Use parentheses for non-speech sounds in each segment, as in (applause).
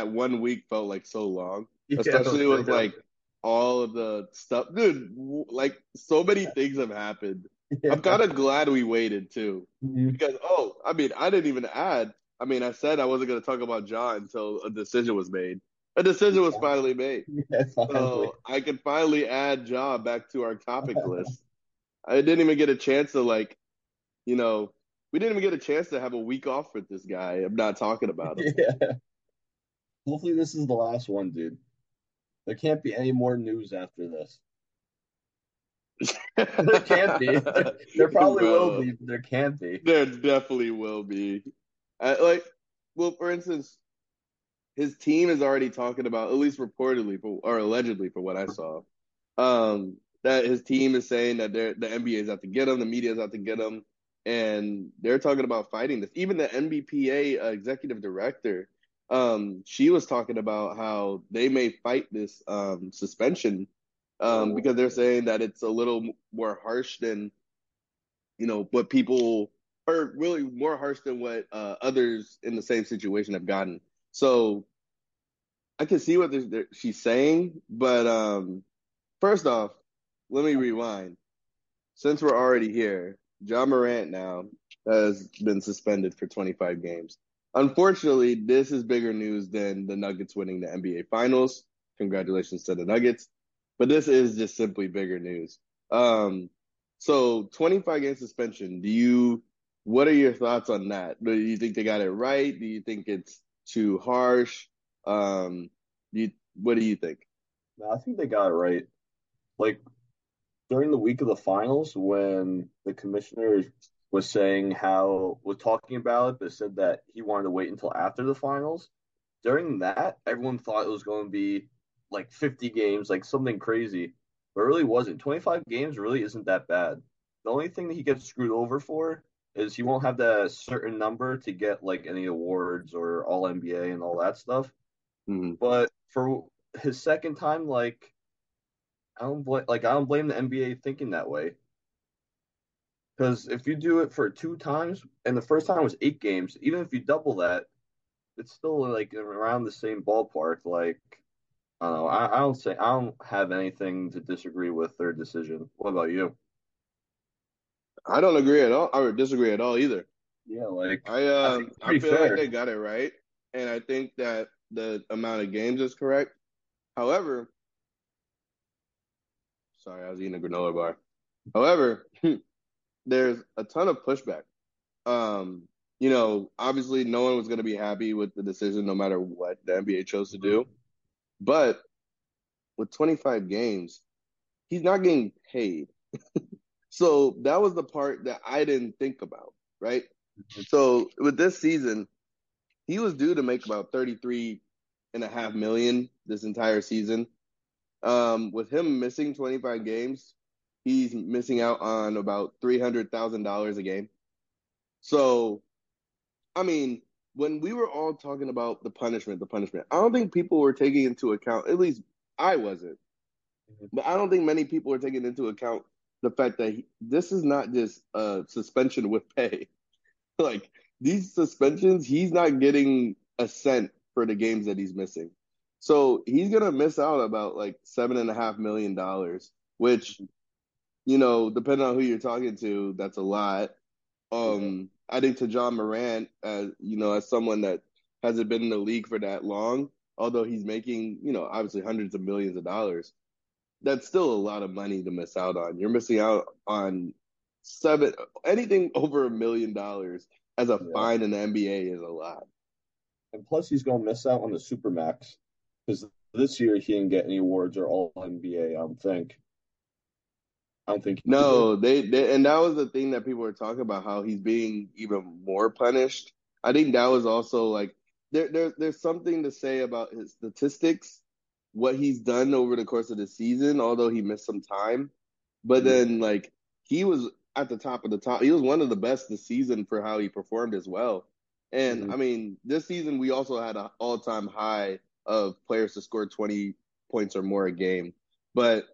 that one week felt like so long, Yeah, especially with yeah. like all of the stuff. Dude, like so many things have happened. (laughs) I'm kind of glad we waited too, Mhm. because oh, I mean, I didn't even add. I mean, I said I wasn't going to talk about Ja until a decision was made. A decision was finally made. (laughs) Yeah, finally. So I could finally add Ja back to our topic (laughs) list. I didn't even get a chance to like, you know, we didn't even get a chance to have a week off with this guy. I'm not talking about him. Yeah. Hopefully this is the last one, dude. There can't be any more news after this. There can't be. (laughs) (laughs) There probably Bro, will be, but there can't be. There definitely will be. I, like, well, for instance, his team is already talking about, at least reportedly, for, or allegedly, for what I saw, um, that his team is saying that they're, the NBA is out to get him, the media is out to get him, and they're talking about fighting this. Even the NBPA uh, executive director, um, she was talking about how they may fight this um, suspension um, because they're saying that it's a little more harsh than, you know, what people, or really more harsh than what uh, others in the same situation have gotten. So I can see what she's saying, but um, first off, let me rewind. Since we're already here, Ja Morant now has been suspended for 25 games. Unfortunately, this is bigger news than the Nuggets winning the NBA Finals. Congratulations to the Nuggets. But this is just simply bigger news. Um, so 25 game suspension. Do you, what are your thoughts on that? Do you think they got it right? Do you think it's too harsh? Um, you, what do you think? I think they got it right. Like during the week of the finals, when the commissioner was saying how was talking about it, but said that he wanted to wait until after the finals. During that, everyone thought it was going to be like 50 games, like something crazy, but it really wasn't. 25 games really isn't that bad. The only thing that he gets screwed over for is he won't have that certain number to get like any awards or All NBA and all that stuff. Mhm. But for his second time, like I don't blame like I don't blame the NBA thinking that way. Because if you do it for two times, and the first time was eight games, even if you double that, it's still like around the same ballpark. Like I don't know. I, I don't say I don't have anything to disagree with their decision. What about you? I don't agree at all, or disagree at all either. Yeah, like I uh, I it's I feel like they got it right, and I think that the amount of games is correct. However, sorry, I was eating a granola bar. However, (laughs) there's a ton of pushback. Um, you know, obviously, no one was going to be happy with the decision, no matter what the NBA chose to do. But with 25 games, he's not getting paid. (laughs) So that was the part that I didn't think about, right? So with this season, he was due to make about 33 and a half million this entire season. Um, with him missing 25 games, he's missing out on about $300,000 a game. So, I mean, when we were all talking about the punishment, the punishment, I don't think people were taking into account, at least I wasn't, mm-hmm. but I don't think many people are taking into account the fact that he, this is not just a suspension with pay. (laughs) Like these suspensions, he's not getting a cent for the games that he's missing. So he's gonna miss out about like seven and a half million dollars, which, mm-hmm. You know, depending on who you're talking to, that's a lot. Um, I think to Ja Morant, as you know, as someone that hasn't been in the league for that long, although he's making, you know, obviously hundreds of millions of dollars, that's still a lot of money to miss out on. You're missing out on seven anything over a million dollars as a Yeah. fine in the NBA is a lot. And plus, he's going to miss out on the Supermax because this year he didn't get any awards or All NBA. I don't think. I don't think. No, they, they and that was the thing that people were talking about how he's being even more punished. I think that was also like there, there there's something to say about his statistics, what he's done over the course of the season, although he missed some time. But Mhm. then like he was at the top of the top. He was one of the best this season for how he performed as well. And Mhm. I mean, this season we also had an all-time high of players to score 20 points or more a game. But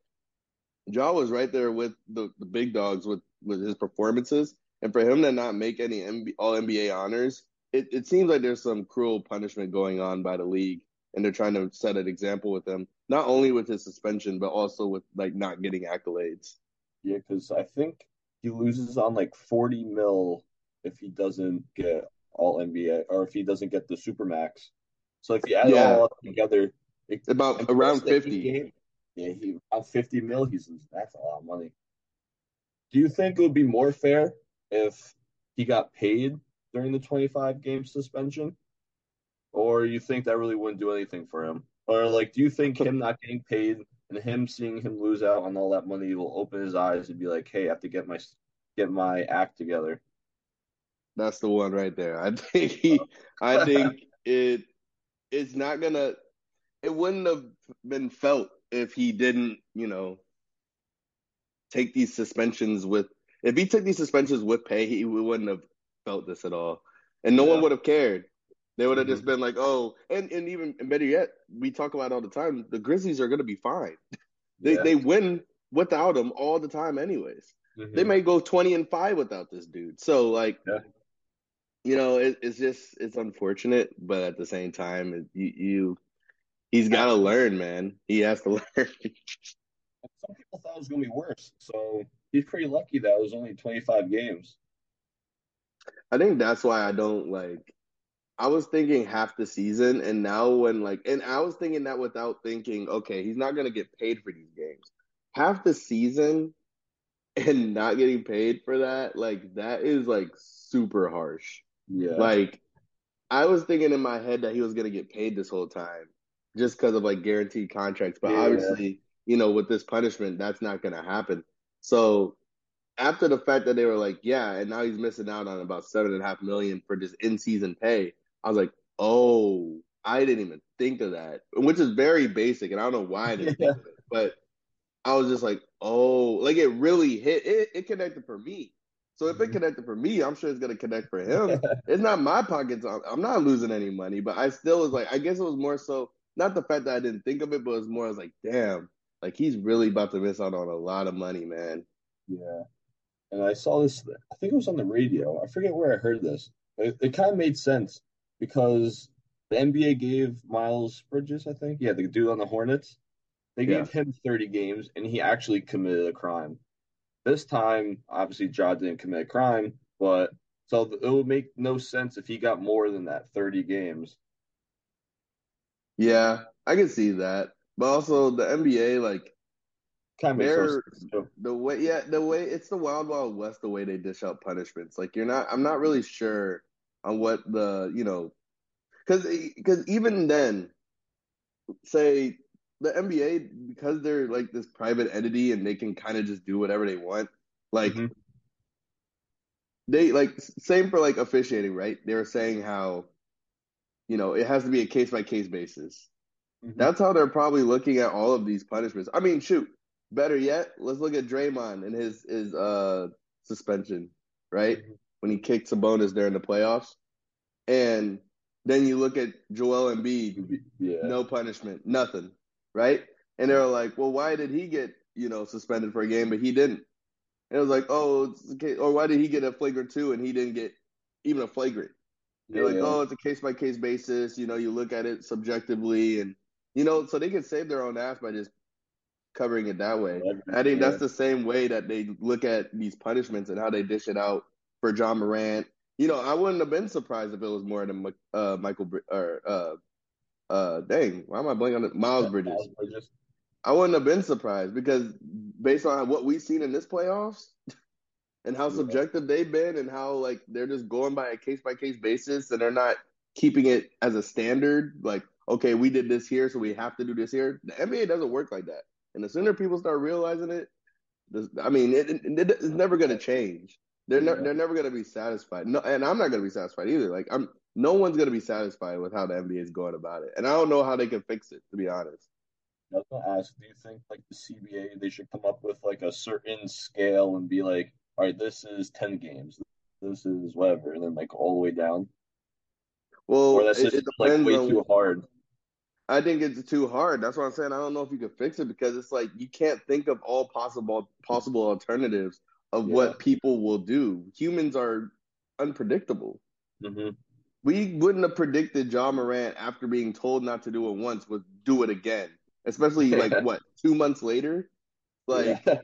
Ja was right there with the, the big dogs with, with his performances. And for him to not make any MB, all NBA honors it, it seems like there's some cruel punishment going on by the league, and they're trying to set an example with him, not only with his suspension, but also with like not getting accolades. Yeah, because I think he loses on like 40 mil if he doesn't get all NBA or if he doesn't get the supermax. So if you add Yeah. it all up together, it, About around 50. game- yeah, he around 50 mil. He's that's a lot of money. Do you think it would be more fair if he got paid during the 25 game suspension, or you think that really wouldn't do anything for him? Or like, do you think him not getting paid and him seeing him lose out on all that money will open his eyes and be like, "Hey, I have to get my get my act together." That's the one right there. I think he, I think (laughs) it, it's not gonna, it wouldn't have been felt if he didn't, you know, take these suspensions with. If he took these suspensions with pay, he wouldn't have felt this at all, and no one would have cared. They would have Mhm. just been like, "Oh," and and even better yet, we talk about all the time. The Grizzlies are gonna be fine. (laughs) They Yeah. they win without him all the time, anyways. Mhm. They may go 20 and 5 without this dude. So like Yeah. you know, it, it's just it's unfortunate, but at the same time, it, you, you he's got to learn, man. He has to (laughs) learn. Some people thought it was gonna be worse, so he's pretty lucky that it was only 25 games. I think that's why I don't like I was thinking half the season and now when like and I was thinking that without thinking, okay, he's not going to get paid for these games. Half the season (laughs) and not getting paid for that, like that is like super harsh. Yeah. Like, I was thinking in my head that he was gonna get paid this whole time, just because of like guaranteed contracts. But Yeah. obviously, you know, with this punishment, that's not gonna happen. So after the fact that they were like, yeah, and now he's missing out on about seven and a half million for just in season pay, I was like, oh, I didn't even think of that, which is very basic, and I don't know why I didn't Yeah. think of it, (laughs) but I was just like, oh, like it really hit. It, it connected for me. So if it Mhm. connected for me, I'm sure it's gonna connect for him. (laughs) it's not my pockets. I'm, I'm not losing any money, but I still was like, I guess it was more so not the fact that I didn't think of it, but it was more I was like, damn, like he's really about to miss out on a lot of money, man. Yeah. And I saw this, I think it was on the radio. I forget where I heard this. It, it kind of made sense because the NBA gave Miles Bridges, I think, yeah, the dude on the Hornets, they Yeah. gave him 30 games and he actually committed a crime. This time, obviously, Ja didn't commit a crime, but so it would make no sense if he got more than that 30 games. Yeah, I can see that, but also the NBA, like Kind of They're- the way, yeah, the way it's the wild, wild west. The way they dish out punishments, like you're not. I'm not really sure on what the you know, because because even then, say the NBA because they're like this private entity and they can kind of just do whatever they want. Like Mhm. they like same for like officiating, right? They were saying how you know it has to be a case by case basis. Mhm. That's how they're probably looking at all of these punishments. I mean, shoot, better yet, let's look at Draymond and his his uh suspension, right? Mhm. When he kicked Sabonis during the playoffs. And then you look at Joel Embiid, Yeah. no punishment, nothing, right? And they're like, well, why did he get, you know, suspended for a game, but he didn't? And it was like, oh, it's okay. or why did he get a flagrant two and he didn't get even a flagrant? They're like, oh, it's a case by case basis. You know, you look at it subjectively, and you know, so they can save their own ass by just covering it that way. I think that's the same way that they look at these punishments and how they dish it out for Ja Morant. You know, I wouldn't have been surprised if it was more than uh, Michael or uh, uh, dang, why am I blanking on it? Miles Bridges. Miles Bridges. I wouldn't have been surprised because based on what we've seen in this playoffs and how subjective they've been and how like they're just going by a case by case basis and they're not keeping it as a standard like okay we did this here so we have to do this here. The NBA doesn't work like that. And the sooner people start realizing it I mean it, it, it- it's never going to change. They're ne- Yeah. they're never going to be satisfied. No and I'm not going to be satisfied either. Like I'm no one's going to be satisfied with how the NBA is going about it. And I don't know how they can fix it to be honest. I was gonna ask, do you think like the CBA they should come up with like a certain scale and be like, all right, this is ten games, this is whatever, and then like all the way down, well or that's it, just it like way on too hard. I think it's too hard. That's what I'm saying. I don't know if you could fix it because it's like you can't think of all possible possible alternatives of Yeah. what people will do. Humans are unpredictable. hmm we wouldn't have predicted Ja Morant after being told not to do it once would do it again, especially like (laughs) what two months later. Like Yeah.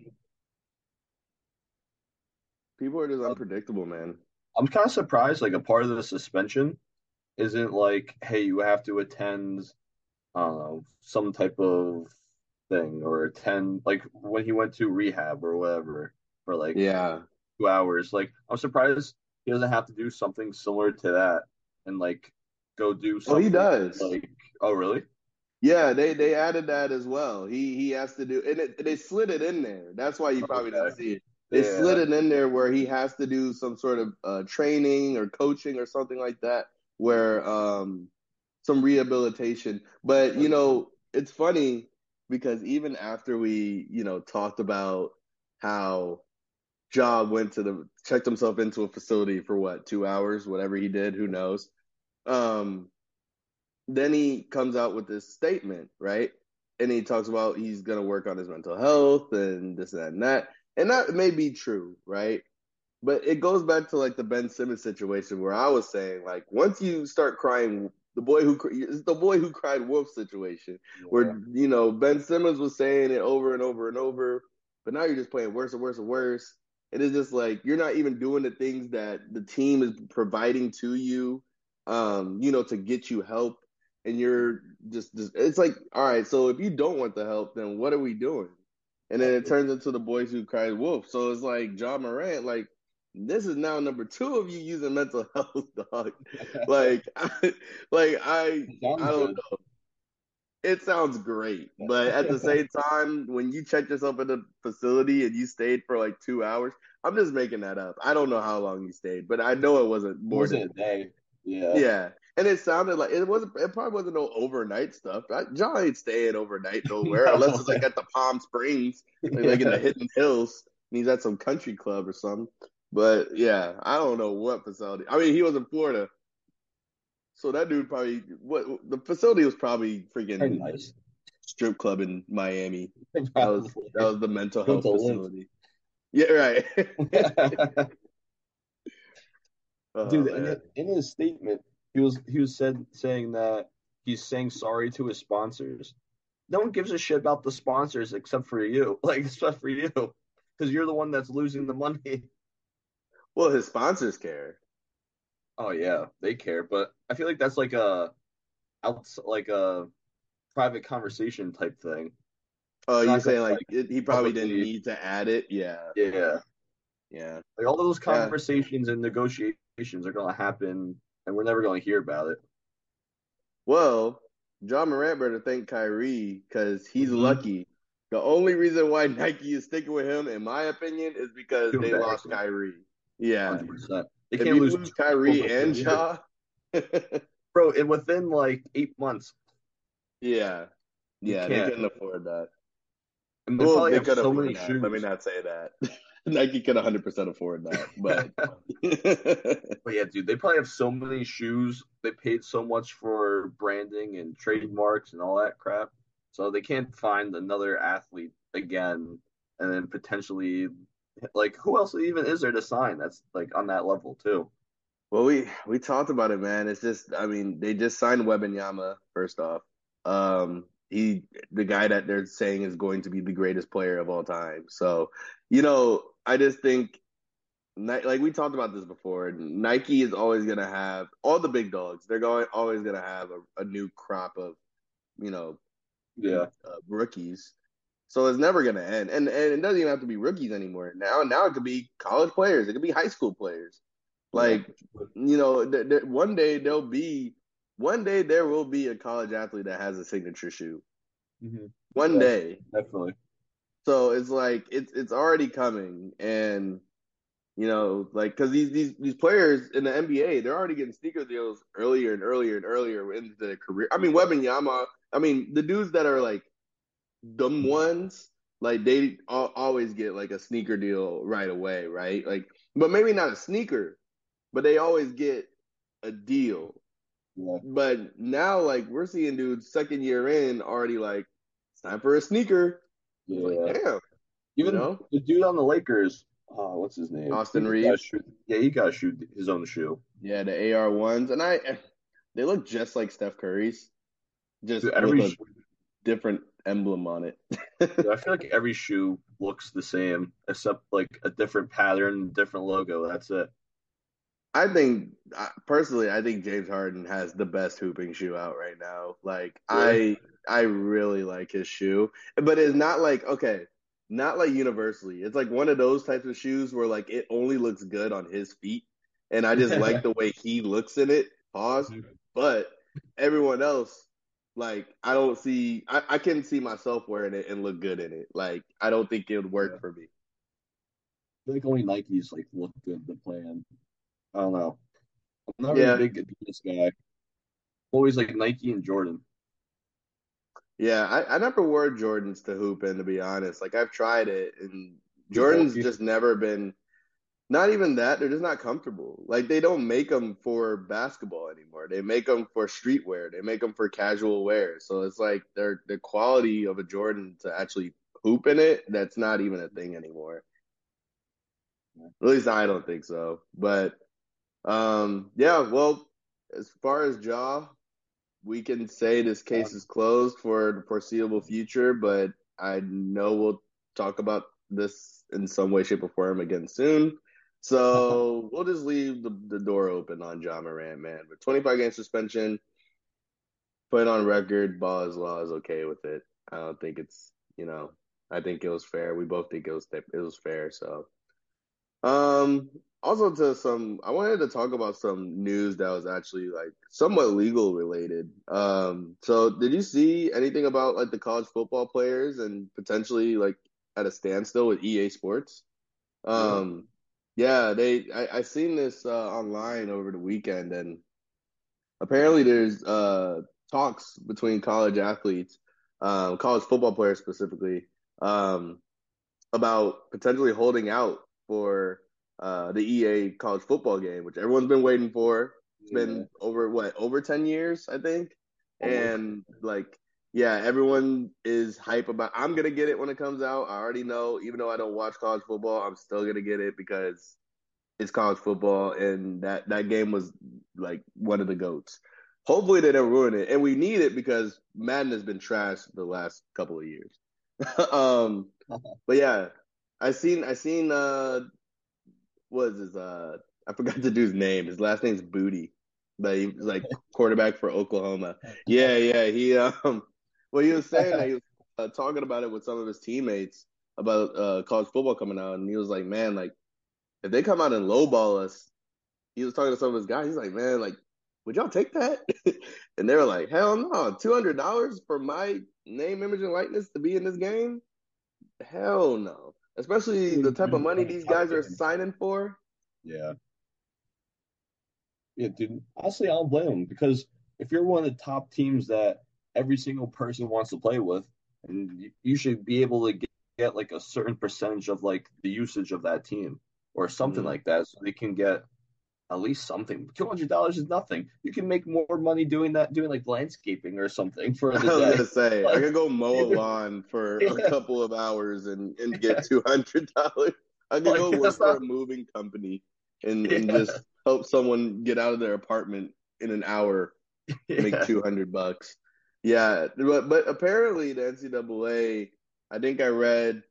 People are just unpredictable, man. I'm kind of surprised. Like a part of the suspension isn't like, hey, you have to attend uh, some type of thing or attend like when he went to rehab or whatever for like Yeah. two hours. Like I'm surprised he doesn't have to do something similar to that and like go do Oh, something he does. like oh really? Yeah, they they added that as well. He he has to do, and it, they slid it in there. That's why you probably didn't see it. They Yeah. slid it in there where he has to do some sort of uh, training or coaching or something like that, where um some rehabilitation. But you know, it's funny because even after we you know talked about how Ja went to the checked himself into a facility for what two hours, whatever he did, who knows. Um, then he comes out with this statement, right? And he talks about he's going to work on his mental health and this and that and that. And that may be true, right? But it goes back to like the Ben Simmons situation where I was saying, like, once you start crying, the boy who it's the boy who cried wolf situation, where you know Ben Simmons was saying it over and over and over, but now you're just playing worse and worse and worse. It is just like you're not even doing the things that the team is providing to you, um, you know, to get you help, and you're just, just it's like, all right, so if you don't want the help, then what are we doing? And then it turns into the boys who cried wolf. So it's like Ja Morant, like this is now number two of you using mental (laughs) health, dog. like, (laughs) I, like I, I don't know. It sounds great, but at the same (laughs) time, when you checked yourself in the facility and you stayed for like two hours, I'm just making that up. I don't know how long you stayed, but I know it wasn't more More than than a day. Yeah. yeah. And it sounded like it wasn't. It probably wasn't no overnight stuff. I, Ja ain't staying overnight (laughs) nowhere No. unless it's like at the Palm Springs, like, like in the Hidden Hills, and he's at some country club or something. But yeah, I don't know what facility. I mean, he was in Florida, so that dude probably what the facility was probably freaking nice. strip club in Miami. (laughs) That was that was the mental health Mental live. facility. Yeah, right. (laughs) Oh, Dude, in, in his statement, he was he was said saying that he's saying sorry to his sponsors. No one gives a shit about the sponsors except for you, (laughs) like except for you, because you're the one that's losing the money. (laughs) well, his sponsors care. Oh yeah, they care, but I feel like that's like a outs like a private conversation type thing. Oh, you're saying like like, he probably didn't need to add it? Yeah, Yeah, yeah. like all those Yeah. conversations and negotiations are gonna happen, and we're never gonna hear about it. Well, Ja Morant better thank Kyrie because he's Mhm. lucky. The only reason why (laughs) Nike is sticking with him, in my opinion, is because Too they lost. Kyrie. Yeah, Hundred percent. They if can't lose, lose Kyrie and Ja, (laughs) (laughs) bro. And within like eight months, yeah, yeah, they can't. couldn't afford that. and they Well, probably they have could so afford many that. shoes. Let me not say that. (laughs) Nike could 100% afford that, but (laughs) But yeah, dude, they probably have so many shoes. They paid so much for branding and trademarks and all that crap. So they can't find another athlete again and then potentially like who else even is there to sign that's like on that level too? Well, we we talked about it, man. It's just, I mean, they just signed Wembanyama first off. Um, he, the guy that they're saying is going to be the greatest player of all time. So, you know, I just think, like we talked about this before, Nike is always gonna have all the big dogs. They're going always gonna have a, a new crop of, you know, Yeah. uh, rookies. So it's never gonna end, and and it doesn't even have to be rookies anymore. Now, now it could be college players. It could be high school players. Like you know, th- th- one day there'll be, one day there will be a college athlete that has a signature shoe. Mhm. One Yeah. day. Definitely. So it's like it's it's already coming, and you know, like because these these these players in the NBA, they're already getting sneaker deals earlier and earlier and earlier into their career. I mean, Wembanyama. I mean, the dudes that are like dumb mm-hmm. ones, like they al- always get like a sneaker deal right away, right? Like, but maybe not a sneaker, but they always get a deal. Yeah. But now, like we're seeing dudes second year in already like it's time for a sneaker. Yeah. like, damn, Even you know? the dude on the Lakers, oh, what's his name? Austin Reaves? Yeah, he got to shoot his own shoe. Yeah, the AR ones, and I they look just like Steph Curry's, just Dude, every with a different emblem on it. I (laughs) feel like every shoe looks the same except like a different pattern, different logo. That's it. I think personally, I think James Harden has the best hooping shoe out right now. Like I, I really like his shoe, but it's not like okay, not like universally. It's like one of those types of shoes where like it only looks good on his feet, and I just like (laughs) the way he looks in it. Pause. But everyone else, like I don't see, I, I can see myself wearing it and look good in it. Like I don't think it would work yeah. for me. I think only Nikes like look good to play in. I don't know. I'm not yeah. really a big Adidas guy. Always like Nike and Jordan. Yeah, I, I never wore Jordans to hoop in, to be honest. Like I've tried it, and Jordan's just never been. Not even that; they're just not comfortable. Like they don't make them for basketball anymore. They make them for streetwear. They make them for casual wear. So it's like they're the quality of a Jordan to actually hoop in it. That's not even a thing anymore. At least I don't think so. But um, yeah, well, as far as Ja, we can say this case is closed for the foreseeable future, but I know we'll talk about this in some way, shape, or form again soon. So (laughs) we'll just leave the, the door open on Ja Morant, man. But 25 game suspension, put on record, ball is law is okay with it. I don't think it's, you know, I think it was fair. We both think it was it was fair. So, um, also to some i wanted to talk about some news that was actually like somewhat legal related. Um so did you see anything about like the college football players and potentially like at a standstill with ea sports? Um yeah, yeah they I, I seen this uh, online over the weekend and apparently there's uh talks between college athletes um college football players specifically um about potentially holding out for uh, the EA college football game, which everyone's been waiting for. It's yeah. been over what over ten years, I think, and like yeah, everyone is hype about. I'm gonna get it when it comes out. I already know, even though I don't watch college football, I'm still gonna get it because it's college football, and that that game was like one of the goats. Hopefully they don't ruin it, and we need it because Madden has been trashed the last couple of years. (laughs) um, but yeah, I seen I seen uh was his uh I forgot the dude's name. His last name's Booty. But he was like quarterback for Oklahoma. Yeah, yeah. He um well he was saying that he was uh, talking about it with some of his teammates about uh college football coming out and he was like, Man, like if they come out and lowball us, he was talking to some of his guys, he's like, Man, like, would y'all take that? (laughs) and they were like, Hell no, two hundred dollars for my name, image, and likeness to be in this game? Hell no especially the type of money these guys are signing for. Yeah. Yeah, dude. Honestly, I don't blame them because if you're one of the top teams that every single person wants to play with, and you should be able to get, get like a certain percentage of like the usage of that team or something mm-hmm. like that, so they can get at least something. Two hundred dollars is nothing. You can make more money doing that, doing like landscaping or something for the I was gonna say like, I could go mow a (laughs) lawn for yeah. a couple of hours and, and get two hundred dollars. I could like, go work for a moving company and, yeah. and just help someone get out of their apartment in an hour, (laughs) make yeah. two hundred bucks. Yeah, but but apparently the NCAA, I think I read,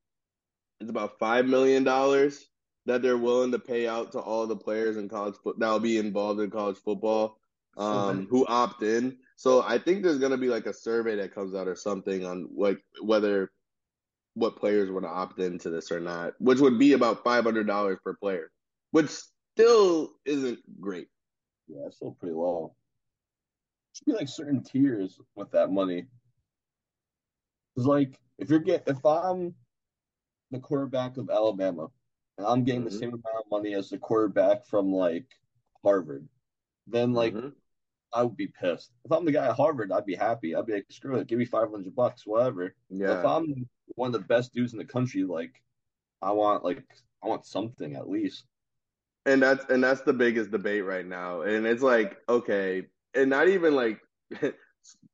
it's about five million dollars that they're willing to pay out to all the players in college foot that'll be involved in college football um, who opt in. So I think there's gonna be like a survey that comes out or something on like whether what players want to opt into this or not, which would be about five hundred dollars per player, which still isn't great. Yeah, still pretty low. It should be like certain tiers with that money. Cause like if you're get if I'm the quarterback of Alabama and I'm getting mm-hmm. the same amount of money as the quarterback from like Harvard, then like mm-hmm. I would be pissed. If I'm the guy at Harvard, I'd be happy. I'd be like, screw it, give me five hundred bucks, whatever. Yeah. If I'm one of the best dudes in the country, like I want like I want something at least. And that's and that's the biggest debate right now. And it's like, okay, and not even like (laughs)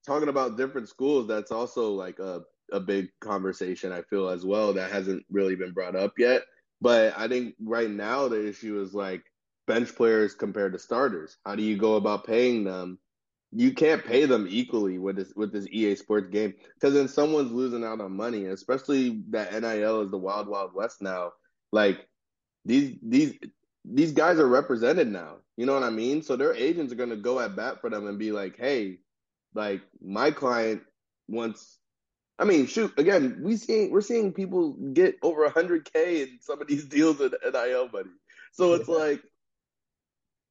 talking about different schools, that's also like a a big conversation I feel as well that hasn't really been brought up yet. But I think right now the issue is like bench players compared to starters? How do you go about paying them? You can't pay them equally with this with this EA Sports game because then someone's losing out on money, especially that NIL is the wild wild west now. Like these these these guys are represented now. You know what I mean? So their agents are going to go at bat for them and be like, "Hey, like my client wants I mean, shoot, again, we seeing we're seeing people get over 100k in some of these (laughs) deals in NIL money. So it's yeah. like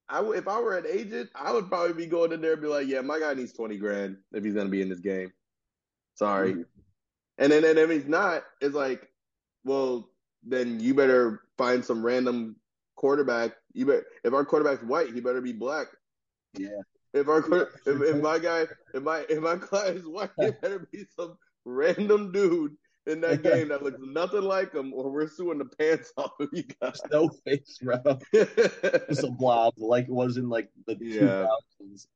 I w- if I were an agent, I would probably be going in there and be like, "Yeah, my guy needs 20 grand if he's going to be in this game." Sorry. Mm-hmm. And then and if he's not, it's like, well, then you better find some random quarterback. You better if our quarterback's white, he better be black. Yeah. If our if, if my guy if my if my (laughs) client is white, it better be some random dude in that game that looks nothing like him, or we're suing the pants (laughs) off of you guys. No face, bro. (laughs) It's a blob like it was in like the yeah. 2000s.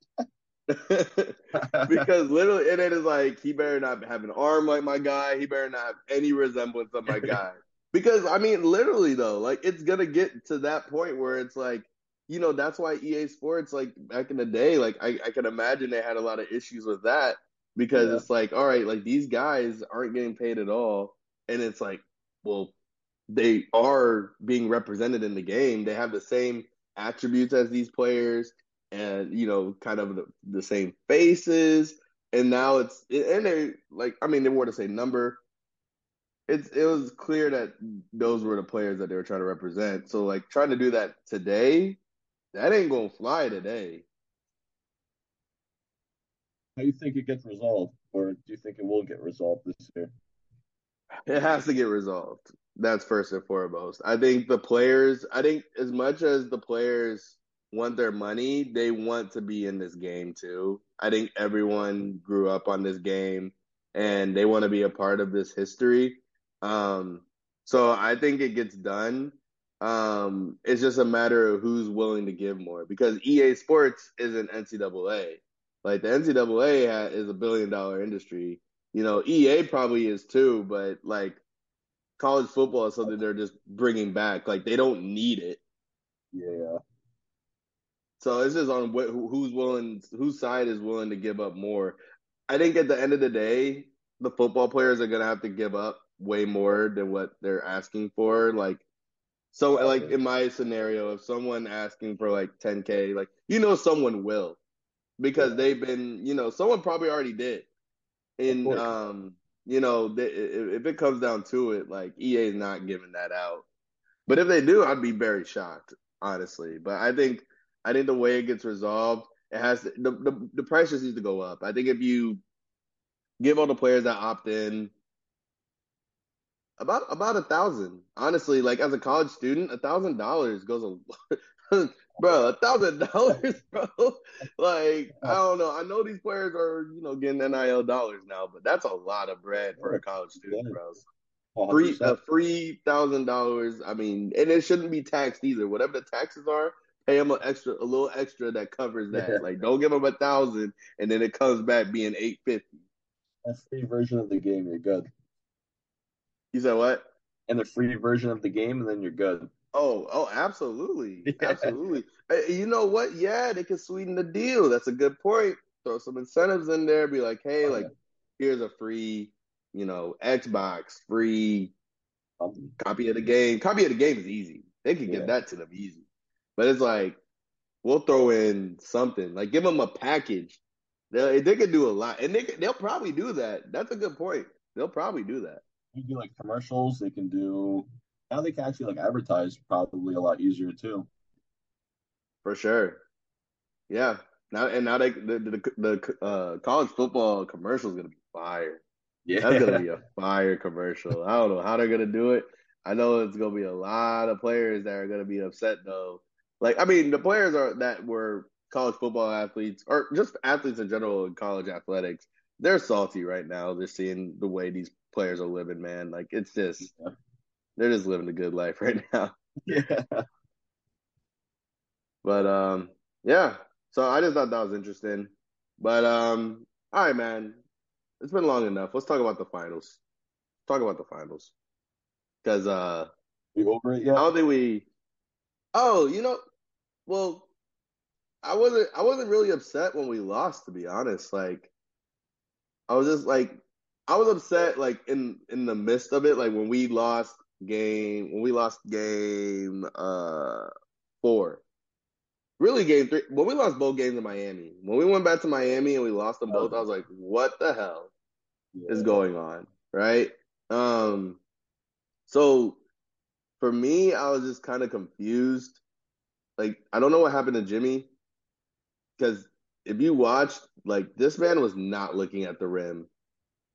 (laughs) because literally, and it is like he better not have an arm like my guy. He better not have any resemblance of my guy. Because I mean, literally though, like it's gonna get to that point where it's like, you know, that's why EA Sports, like back in the day, like I, I can imagine they had a lot of issues with that because yeah. it's like, all right, like these guys aren't getting paid at all, and it's like, well, they are being represented in the game. They have the same attributes as these players, and you know, kind of the, the same faces. And now it's and they like, I mean, they want to say number, it's it was clear that those were the players that they were trying to represent. So like trying to do that today, that ain't gonna fly today. How do you think it gets resolved, or do you think it will get resolved this year? It has to get resolved. That's first and foremost. I think the players. I think as much as the players want their money, they want to be in this game too. I think everyone grew up on this game and they want to be a part of this history. Um, so I think it gets done. Um, it's just a matter of who's willing to give more because EA Sports isn't NCAA. Like the NCAA is a billion dollar industry. You know, EA probably is too, but like college football is something they're just bringing back. Like they don't need it. Yeah. So it's just on wh- who's willing, whose side is willing to give up more. I think at the end of the day, the football players are gonna have to give up way more than what they're asking for. Like, so like in my scenario, if someone asking for like 10k, like you know someone will, because they've been, you know, someone probably already did. And um, you know, they, if it comes down to it, like EA is not giving that out. But if they do, I'd be very shocked, honestly. But I think I think the way it gets resolved, it has to, the, the the price just needs to go up. I think if you give all the players that opt in about about a thousand. Honestly, like as a college student, a thousand dollars goes a (laughs) bro, a thousand dollars, (laughs) bro. Like, I don't know. I know these players are, you know, getting NIL dollars now, but that's a lot of bread for a college student, bro. Free a free thousand dollars. I mean, and it shouldn't be taxed either. Whatever the taxes are, pay them an extra, a little extra that covers that. Like, don't give them a thousand and then it comes back being eight fifty. A free version of the game, you're good. You said what? And the free version of the game, and then you're good. Oh, oh, absolutely, (laughs) yeah. absolutely. You know what? Yeah, they can sweeten the deal. That's a good point. Throw some incentives in there. Be like, hey, oh, like, yeah. here's a free, you know, Xbox, free um, copy of the game. Copy of the game is easy. They can get yeah. that to them easy. But it's like, we'll throw in something. Like, give them a package. They they could do a lot, and they they'll probably do that. That's a good point. They'll probably do that you do like commercials. They can do now. They can actually like advertise probably a lot easier too. For sure. Yeah. Now and now they the the, the uh, college football commercial is gonna be fire. Yeah, that's gonna be a fire commercial. I don't know how they're gonna do it. I know it's gonna be a lot of players that are gonna be upset though. Like I mean, the players are that were college football athletes or just athletes in general in college athletics. They're salty right now. They're seeing the way these players are living, man. Like it's just yeah. They're just living a good life (laughs) right now. Yeah. (laughs) But um, yeah. So I just thought that was interesting. But um, all right, man. It's been long enough. Let's talk about the finals. Talk about the finals. Because uh, we over it yet? I don't think we. Oh, you know, well, I wasn't I wasn't really upset when we lost, to be honest. Like I was just like I was upset like in in the midst of it, like when we lost game when we lost game uh four. Really game three when we lost both games in Miami. When we went back to Miami and we lost them both, I was like, what the hell yeah. is going on? Right? Um so for me, I was just kind of confused. Like I don't know what happened to Jimmy because if you watched, like this man was not looking at the rim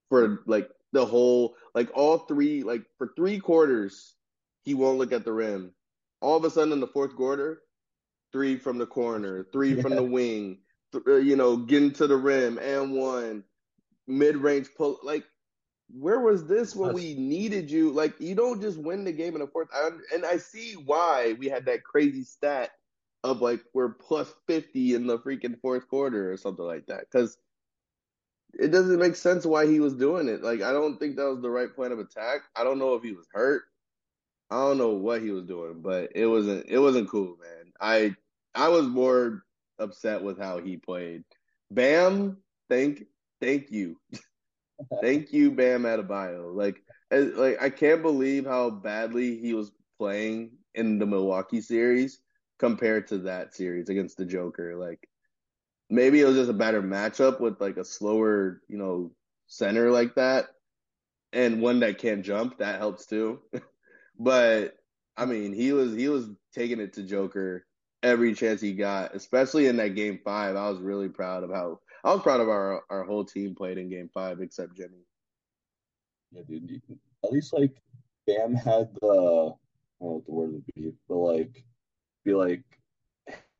for like the whole, like all three, like for three quarters, he won't look at the rim. All of a sudden in the fourth quarter, three from the corner, three yeah. from the wing, th- uh, you know, getting to the rim and one mid range pull. Like, where was this when we needed you? Like, you don't just win the game in the fourth. I, and I see why we had that crazy stat of like we're plus 50 in the freaking fourth quarter or something like that. Because it doesn't make sense why he was doing it. Like, I don't think that was the right plan of attack. I don't know if he was hurt. I don't know what he was doing, but it wasn't it wasn't cool, man. I I was more upset with how he played. Bam, thank thank you. (laughs) thank you, Bam Adebayo. Like eh, like I can't believe how badly he was playing in the Milwaukee series compared to that series against the Joker. Like maybe it was just a better matchup with like a slower, you know, center like that. And one that can't jump, that helps too. (laughs) but I mean, he was he was taking it to Joker every chance he got, especially in that game five. I was really proud of how I was proud of our our whole team played in game five except Jimmy. Yeah, dude. At least like Bam had the I don't know what the word would be, but like be like,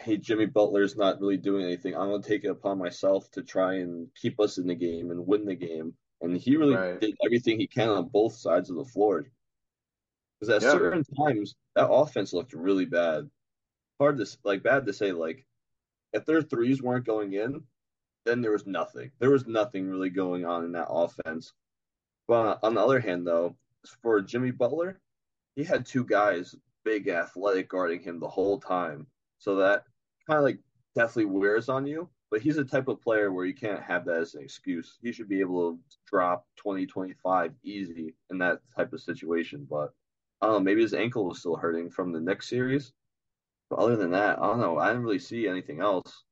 hey, Jimmy Butler's not really doing anything. I'm gonna take it upon myself to try and keep us in the game and win the game. And he really right. did everything he can on both sides of the floor. Because at yeah. certain times that offense looked really bad. Hard to like bad to say like if their threes weren't going in, then there was nothing. There was nothing really going on in that offense. But on the other hand, though, for Jimmy Butler, he had two guys big athletic guarding him the whole time. So that kind of like definitely wears on you. But he's the type of player where you can't have that as an excuse. He should be able to drop 20, 25 easy in that type of situation. But I don't know, maybe his ankle was still hurting from the next series. But other than that, I don't know. I didn't really see anything else.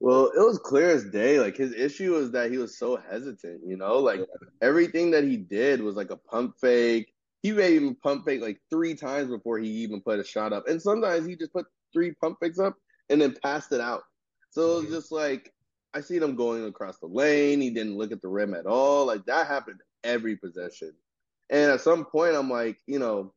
Well, it was clear as day. Like his issue was that he was so hesitant, you know? Like yeah. everything that he did was like a pump fake he made him pump fake like three times before he even put a shot up. And sometimes he just put three pump fakes up and then passed it out. So it was mm-hmm. just like I see him going across the lane. He didn't look at the rim at all. Like that happened every possession. And at some point I'm like, you know,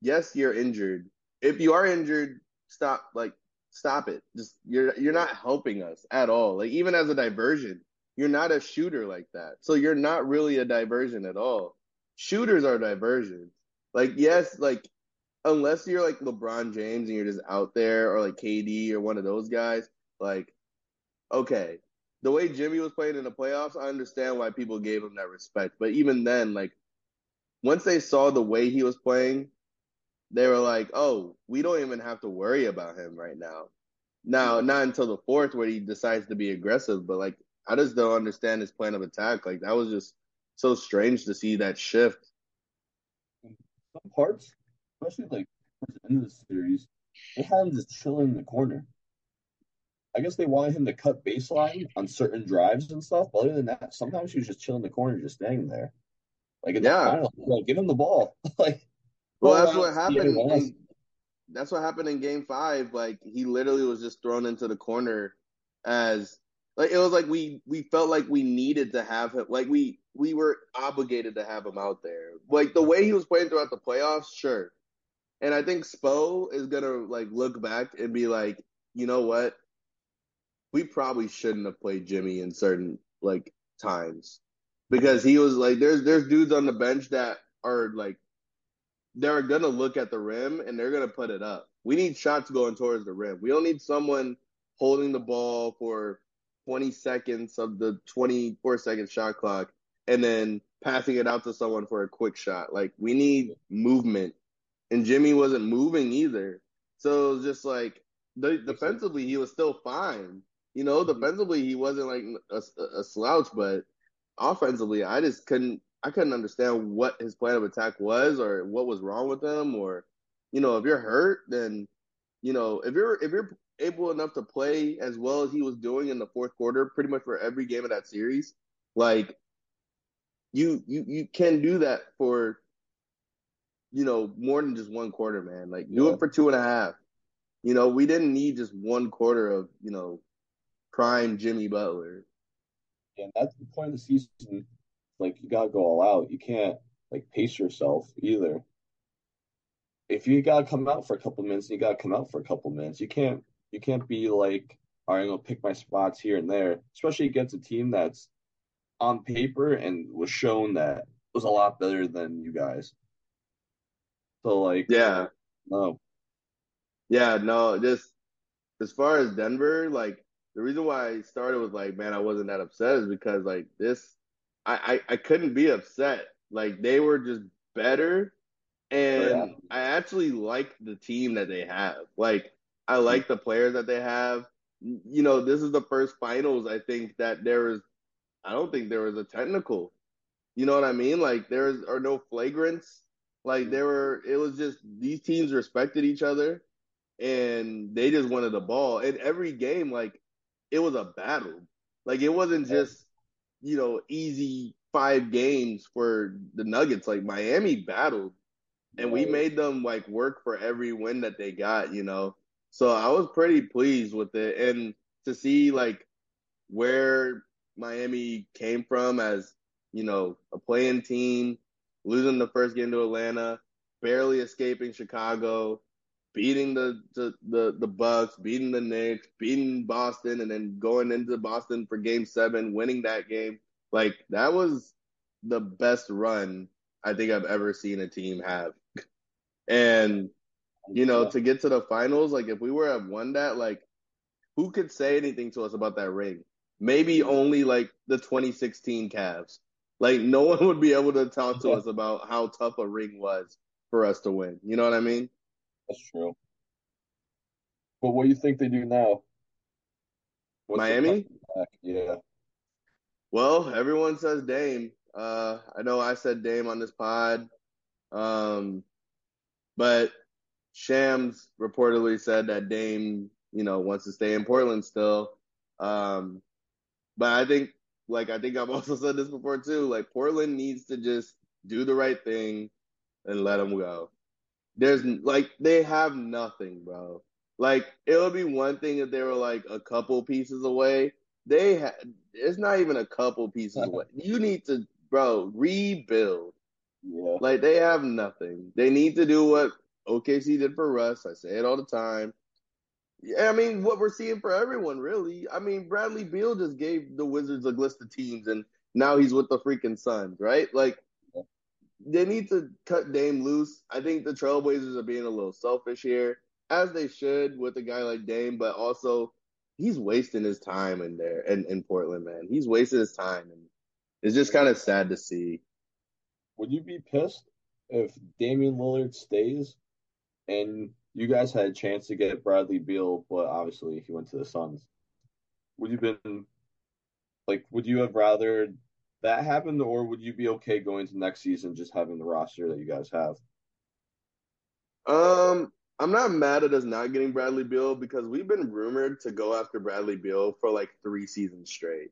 yes, you're injured. If you are injured, stop like stop it. Just you're you're not helping us at all. Like even as a diversion, you're not a shooter like that. So you're not really a diversion at all shooters are diversions. Like, yes, like unless you're like LeBron James and you're just out there, or like KD or one of those guys, like, okay. The way Jimmy was playing in the playoffs, I understand why people gave him that respect. But even then, like, once they saw the way he was playing, they were like, oh, we don't even have to worry about him right now. Now, not until the fourth where he decides to be aggressive, but like, I just don't understand his plan of attack. Like, that was just so strange to see that shift. Some parts, especially like towards the end of the series, they had him just chilling in the corner. I guess they wanted him to cut baseline on certain drives and stuff. But other than that, sometimes he was just chilling in the corner, just standing there. Like yeah. the final, like, give him the ball. (laughs) like, well, that's what happened. In, that's what happened in Game Five. Like he literally was just thrown into the corner as like it was like we we felt like we needed to have him. Like we we were obligated to have him out there. Like the way he was playing throughout the playoffs, sure. And I think Spo is gonna like look back and be like, you know what? We probably shouldn't have played Jimmy in certain like times because he was like, there's there's dudes on the bench that are like, they're gonna look at the rim and they're gonna put it up. We need shots going towards the rim. We don't need someone holding the ball for 20 seconds of the 24 second shot clock and then passing it out to someone for a quick shot. Like we need movement. And Jimmy wasn't moving either. So it was just like the, defensively he was still fine. You know, Mhm. defensively he wasn't like a, a slouch, but offensively I just couldn't I couldn't understand what his plan of attack was or what was wrong with him or you know, if you're hurt then you know, if you're if you're able enough to play as well as he was doing in the fourth quarter pretty much for every game of that series, like you you you can do that for you know more than just one quarter, man. Like do Yeah. it for two and a half. You know, we didn't need just one quarter of you know prime Jimmy Butler. And that's the point of the season. Like you gotta go all out. You can't like pace yourself either. If you gotta come out for a couple minutes, you gotta come out for a couple minutes. You can't you can't be like, all right, I'm gonna pick my spots here and there, especially against a team that's on paper and was shown that was a lot better than you guys. So like, Yeah, no, yeah, no, just as far as Denver, like the reason why I started with like, man, I wasn't that upset is because like this, I I, I couldn't be upset. Like they were just better, oh, and Yeah. I actually like the team that they have. Like I hmm. like the players that they have. You know, this is the first finals I think that there is. I don't think there was a technical. You know what I mean? Like there is are no flagrants. Like there were. It was just these teams respected each other and they just wanted the ball. And every game, like it was a battle. Like it wasn't just you know easy five games for the Nuggets. Like Miami battled, and we made them like work for every win that they got. You know, so I was pretty pleased with it, and to see like where Miami came from as you know a playing team, losing the first game to Atlanta, barely escaping Chicago, beating the the the, the Bucks, beating the Knicks, beating Boston, and then going into Boston for Game Seven, winning that game. Like that was the best run I think I've ever seen a team have. And you know, to get to the finals, like if we were to have won that, like who could say anything to us about that ring? Maybe only like the 2016 Cavs. Like no (laughs) one would be able to talk to Yeah. us about how tough a ring was for us to win. You know what I mean? That's true. But what do you think they do now? What's Miami? Yeah. Well, everyone says Dame. Uh, I know I said Dame on this pod. Um, but Shams reportedly said that Dame, you know, wants to stay in Portland still. Um, but I think, like, I think I've also said this before too. Like, Portland needs to just do the right thing and let them go. There's like they have nothing, bro. Like it would be one thing if they were like a couple pieces away. They ha- it's not even a couple pieces away. (laughs) You need to, bro, rebuild. Yeah. Like they have nothing. They need to do what OKC did for Russ. I say it all the time. Yeah, I mean what we're seeing for everyone, really. I mean Bradley Beal just gave the Wizards a list of teams, and now he's with the freaking Suns, right? Like they need to cut Dame loose. I think the Trailblazers are being a little selfish here, as they should with a guy like Dame, but also he's wasting his time in there in, in Portland, man. He's wasting his time, and it's just kind of sad to see. Would you be pissed if Damian Lillard stays and you guys had a chance to get Bradley Beal, but obviously he went to the Suns? Would you been like, would you have rather that happened, or would you be okay going to next season just having the roster that you guys have? Um, I'm not mad at us not getting Bradley Beal because we've been rumored to go after Bradley Beal for like three seasons straight.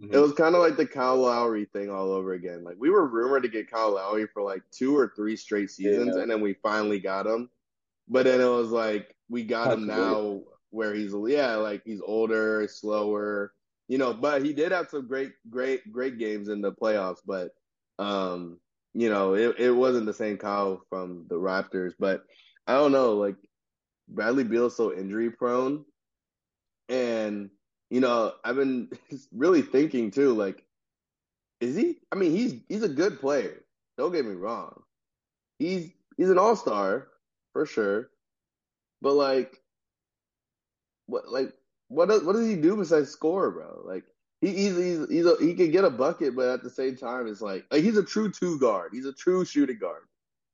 It was kind of like the Kyle Lowry thing all over again. Like we were rumored to get Kyle Lowry for like two or three straight seasons, Yeah. and then we finally got him. But then it was like we got him Had to now, where he's yeah, like he's older, slower, you know. But he did have some great, great, great games in the playoffs. But um, you know, it it wasn't the same Kyle from the Raptors. But I don't know, like Bradley Beal's so injury prone, and you know, I've been (laughs) really thinking too, like, is he? I mean, he's he's a good player. Don't get me wrong. He's he's an all star for sure. But like, what like what does what does he do besides score, bro? Like he he's he's, he's a, he can get a bucket, but at the same time, it's like like he's a true two guard. He's a true shooting guard.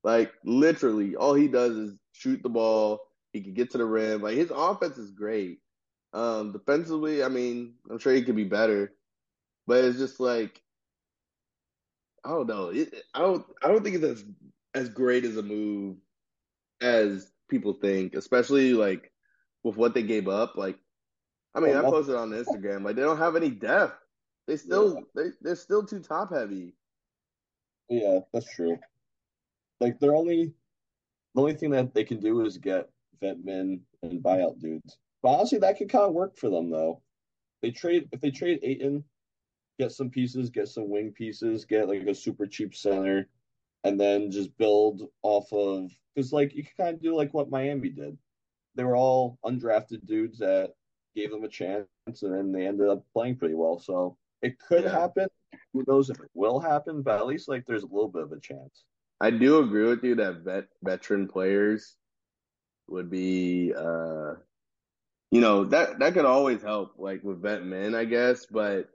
Like literally, all he does is shoot the ball, He can get to the rim. Like his offense is great. Um, defensively, I mean, I'm sure he could be better, but it's just like I don't know. It, I don't. I don't think it's as as great as a move as people think, especially like with what they gave up. Like, I mean, I posted on Instagram. Like, they don't have any depth. They still yeah. they they're still too top heavy. Yeah, that's true. Like they're only the only thing that they can do is get vet men and buyout dudes. But honestly, that could kind of work for them though. They trade if they trade Ayton, get some pieces, get some wing pieces, get like a super cheap center, and then just build off of because like you can kind of do like what Miami did. They were all undrafted dudes that gave them a chance, and then they ended up playing pretty well. So it could yeah. happen. Who knows if it will happen? But at least like there's a little bit of a chance. I do agree with you that vet veteran players would be uh you know that that could always help like with vet men I guess but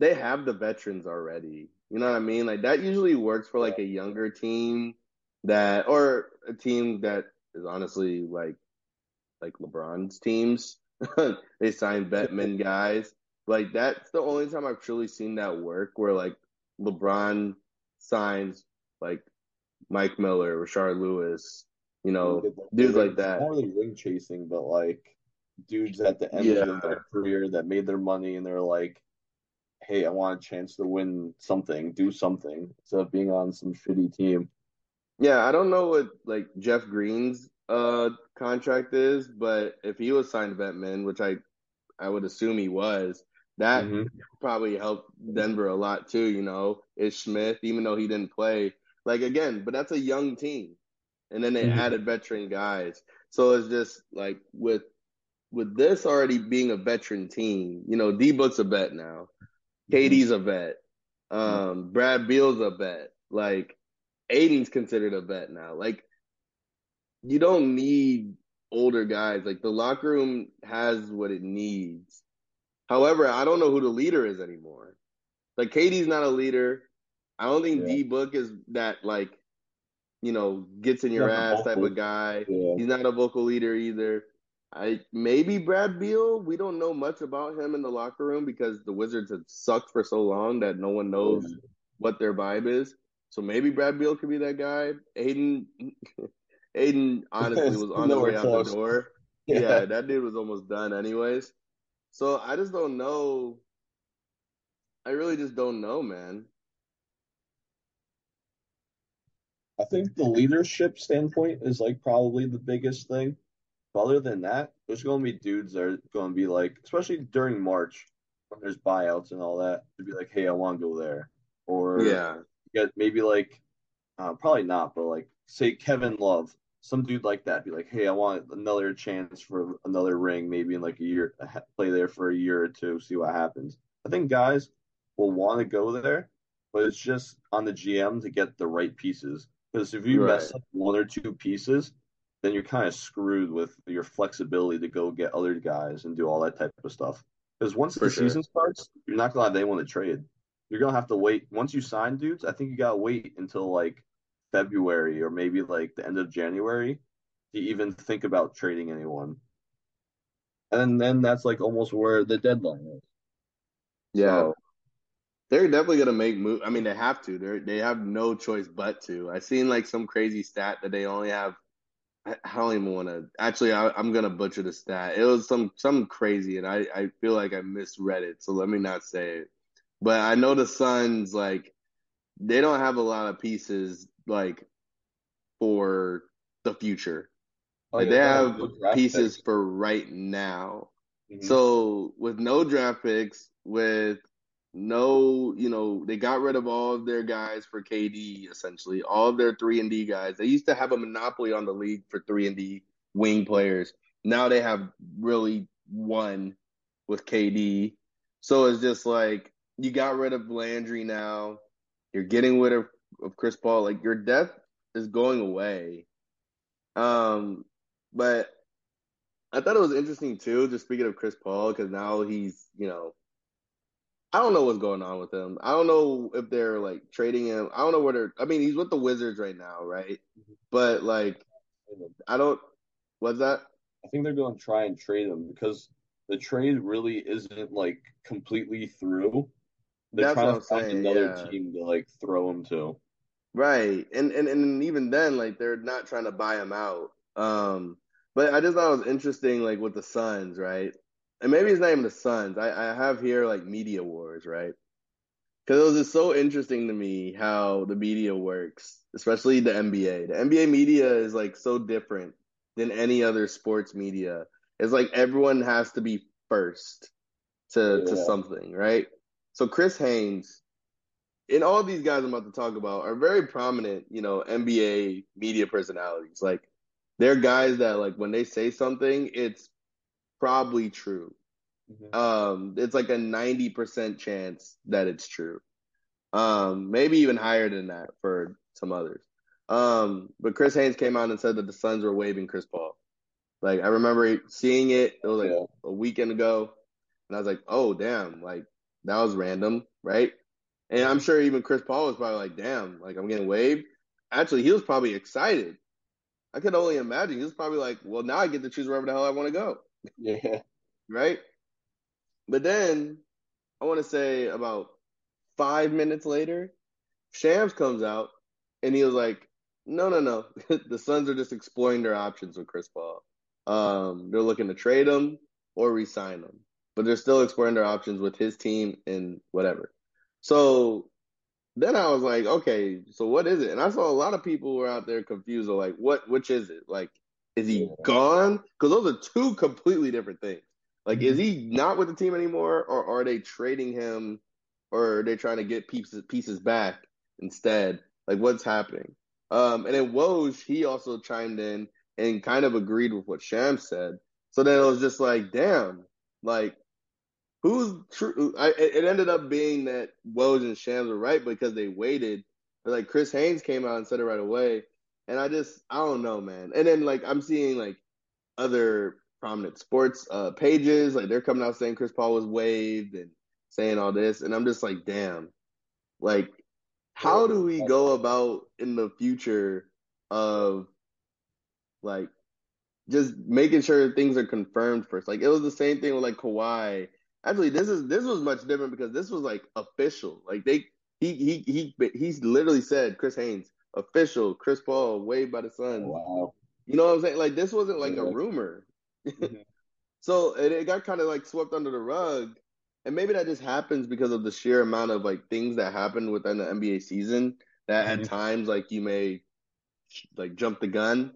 they have the veterans already you know what I mean like that usually works for like a younger team that or a team that is honestly like like LeBron's teams (laughs) they sign vet (laughs) guys like that's the only time I've truly seen that work where like LeBron signs like Mike Miller, Rashard Lewis, you know, dudes like that. Not really ring chasing, but like dudes at the end yeah. of their career that made their money and they're like, hey, I want a chance to win something, do something, instead of being on some shitty team. Yeah, I don't know what like Jeff Green's uh contract is, but if he was signed to which I I would assume he was, that mm-hmm. probably helped Denver a lot too, you know. Ish Smith, even though he didn't play, like again, but that's a young team. And then they mm-hmm. added veteran guys. So it's just like with with this already being a veteran team, you know, D Book's a vet now. KD's a vet. Um, Brad Beal's a vet. Like Ayton's considered a vet now. Like you don't need older guys. Like the locker room has what it needs. However, I don't know who the leader is anymore. Like KD's not a leader. I don't think yeah. D Book is that like, you know, gets in your ass type of guy. Yeah. He's not a vocal leader either. I maybe Brad Beal. We don't know much about him in the locker room because the Wizards have sucked for so long that no one knows yeah. what their vibe is. So maybe Brad Beal could be that guy. Ayton, (laughs) Ayton honestly was (laughs) on the way out the door. (laughs) Yeah. yeah, that dude was almost done anyways. So I just don't know. I really just don't know, man. I think the leadership standpoint is like probably the biggest thing. But other than that, there's going to be dudes that are going to be like, especially during March when there's buyouts and all that, to be like, hey, I want to go there. Or yeah, get maybe like, uh, probably not, but like say Kevin Love, some dude like that, be like, hey, I want another chance for another ring, maybe in like a year, play there for a year or two, see what happens. I think guys will want to go there, but it's just on the GM to get the right pieces because if you right. mess up one or two pieces, then you're kind of screwed with your flexibility to go get other guys and do all that type of stuff. Because once For the sure. season starts, you're not gonna have anyone to trade. You're gonna have to wait. Once you sign dudes, I think you gotta wait until like February or maybe like the end of January to even think about trading anyone. And then that's like almost where the deadline is. Yeah. So, they're definitely gonna make move. I mean, they have to. They they have no choice but to. I seen like some crazy stat that they only have. I, don't even want to. Actually, I, am gonna butcher the stat. It was some some crazy, and I I feel like I misread it. So let me not say it. But I know the Suns like they don't have a lot of pieces like for the future. Oh, like, yeah, they have pieces picks. for right now. Mm-hmm. So with no draft picks, with no, you know, they got rid of all of their guys for KD essentially, all of their 3 and D guys. They used to have a monopoly on the league for 3 and D wing players. Now they have really one with KD. So it's just like you got rid of Landry now. You're getting rid of, of Chris Paul. Like your depth is going away. Um, but I thought it was interesting too, just speaking of Chris Paul, because now he's, you know, I don't know what's going on with him. I don't know if they're like trading him. I don't know where they're. I mean, he's with the Wizards right now, right? Mm-hmm. But like, I don't. What's that? I think they're going to try and trade him because the trade really isn't like completely through. They're That's what trying I'm to find saying. another Yeah. team to like throw him to. Right. And, and and even then, like they're not trying to buy him out. Um, but I just thought it was interesting, like with the Suns, right? And maybe it's not even the Suns. I, I have here like media wars, right? Because it was just so interesting to me how the media works, especially the NBA. The NBA media is like so different than any other sports media. It's like everyone has to be first to to something, right? So Chris Haynes and all these guys I'm about to talk about are very prominent, you know, NBA media personalities. Like they're guys that like when they say something, it's probably true. Mhm. Um, it's like a 90% chance that it's true. Um, maybe even higher than that for some others. Um, but Chris Haynes came out and said that the Suns were waving Chris Paul. Like I remember seeing it, it was like Yeah. a weekend ago, and I was like, oh damn, like that was random, right? And I'm sure even Chris Paul was probably like, damn, like I'm getting waived. Actually, he was probably excited. I could only imagine. He was probably like, well, now I get to choose wherever the hell I want to go, Yeah. right? But then I want to say about five minutes later, Shams comes out and he was like, no, no, no. (laughs) the Suns are just exploring their options with Chris Paul. Um, they're looking to trade him or re-sign him, but they're still exploring their options with his team and whatever. So then I was like, okay, so what is it? And I saw a lot of people were out there confused, like, what, which is it? Like, is he Yeah. gone? Because those are two completely different things. Like, Mm-hmm. is he not with the team anymore, or are they trading him, or are they trying to get pieces pieces back instead? Like, what's happening? Um, and then Woj, he also chimed in and kind of agreed with what Shams said. So then it was just like, damn, like who's true? I, it ended up being that Woj and Shams were right because they waited. But like Chris Haynes came out and said it right away, and I just I don't know, man. And then like I'm seeing like other prominent sports uh, pages, like they're coming out saying Chris Paul was waived and saying all this, and I'm just like, damn, like how do we go about in the future of like just making sure things are confirmed first. Like it was the same thing with like Kawhi. Actually, this is this was much different because this was like official. Like they he he he he's literally said Chris Haynes official Chris Paul waived by the Suns. Wow. You know what I'm saying? Like this wasn't like a Yeah. rumor. Mhm. (laughs) So it, it got kind of like swept under the rug. And maybe that just happens because of the sheer amount of like things that happen within the NBA season that at Mhm. times like you may like jump the gun.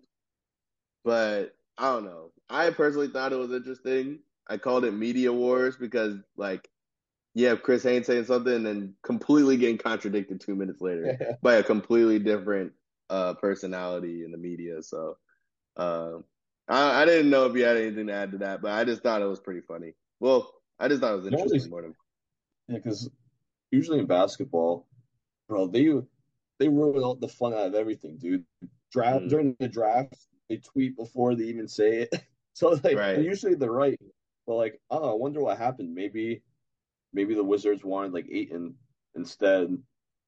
But I don't know. I personally thought it was interesting. I called it media wars because like have Chris Haynes saying something and then completely getting contradicted two minutes later (laughs) by a completely different uh personality in the media. So um I, I didn't know if you had anything to add to that, but I just thought it was pretty funny. Well, I just thought it was interesting it's- more than Yeah, because usually in basketball, bro, they they ruin all the fun out of everything, dude. Draft Mhm. during the draft, they tweet before they even say it. (laughs) So like, Right. usually they're right, but like, I. I wonder what happened. Maybe, maybe the Wizards wanted like Ayton instead,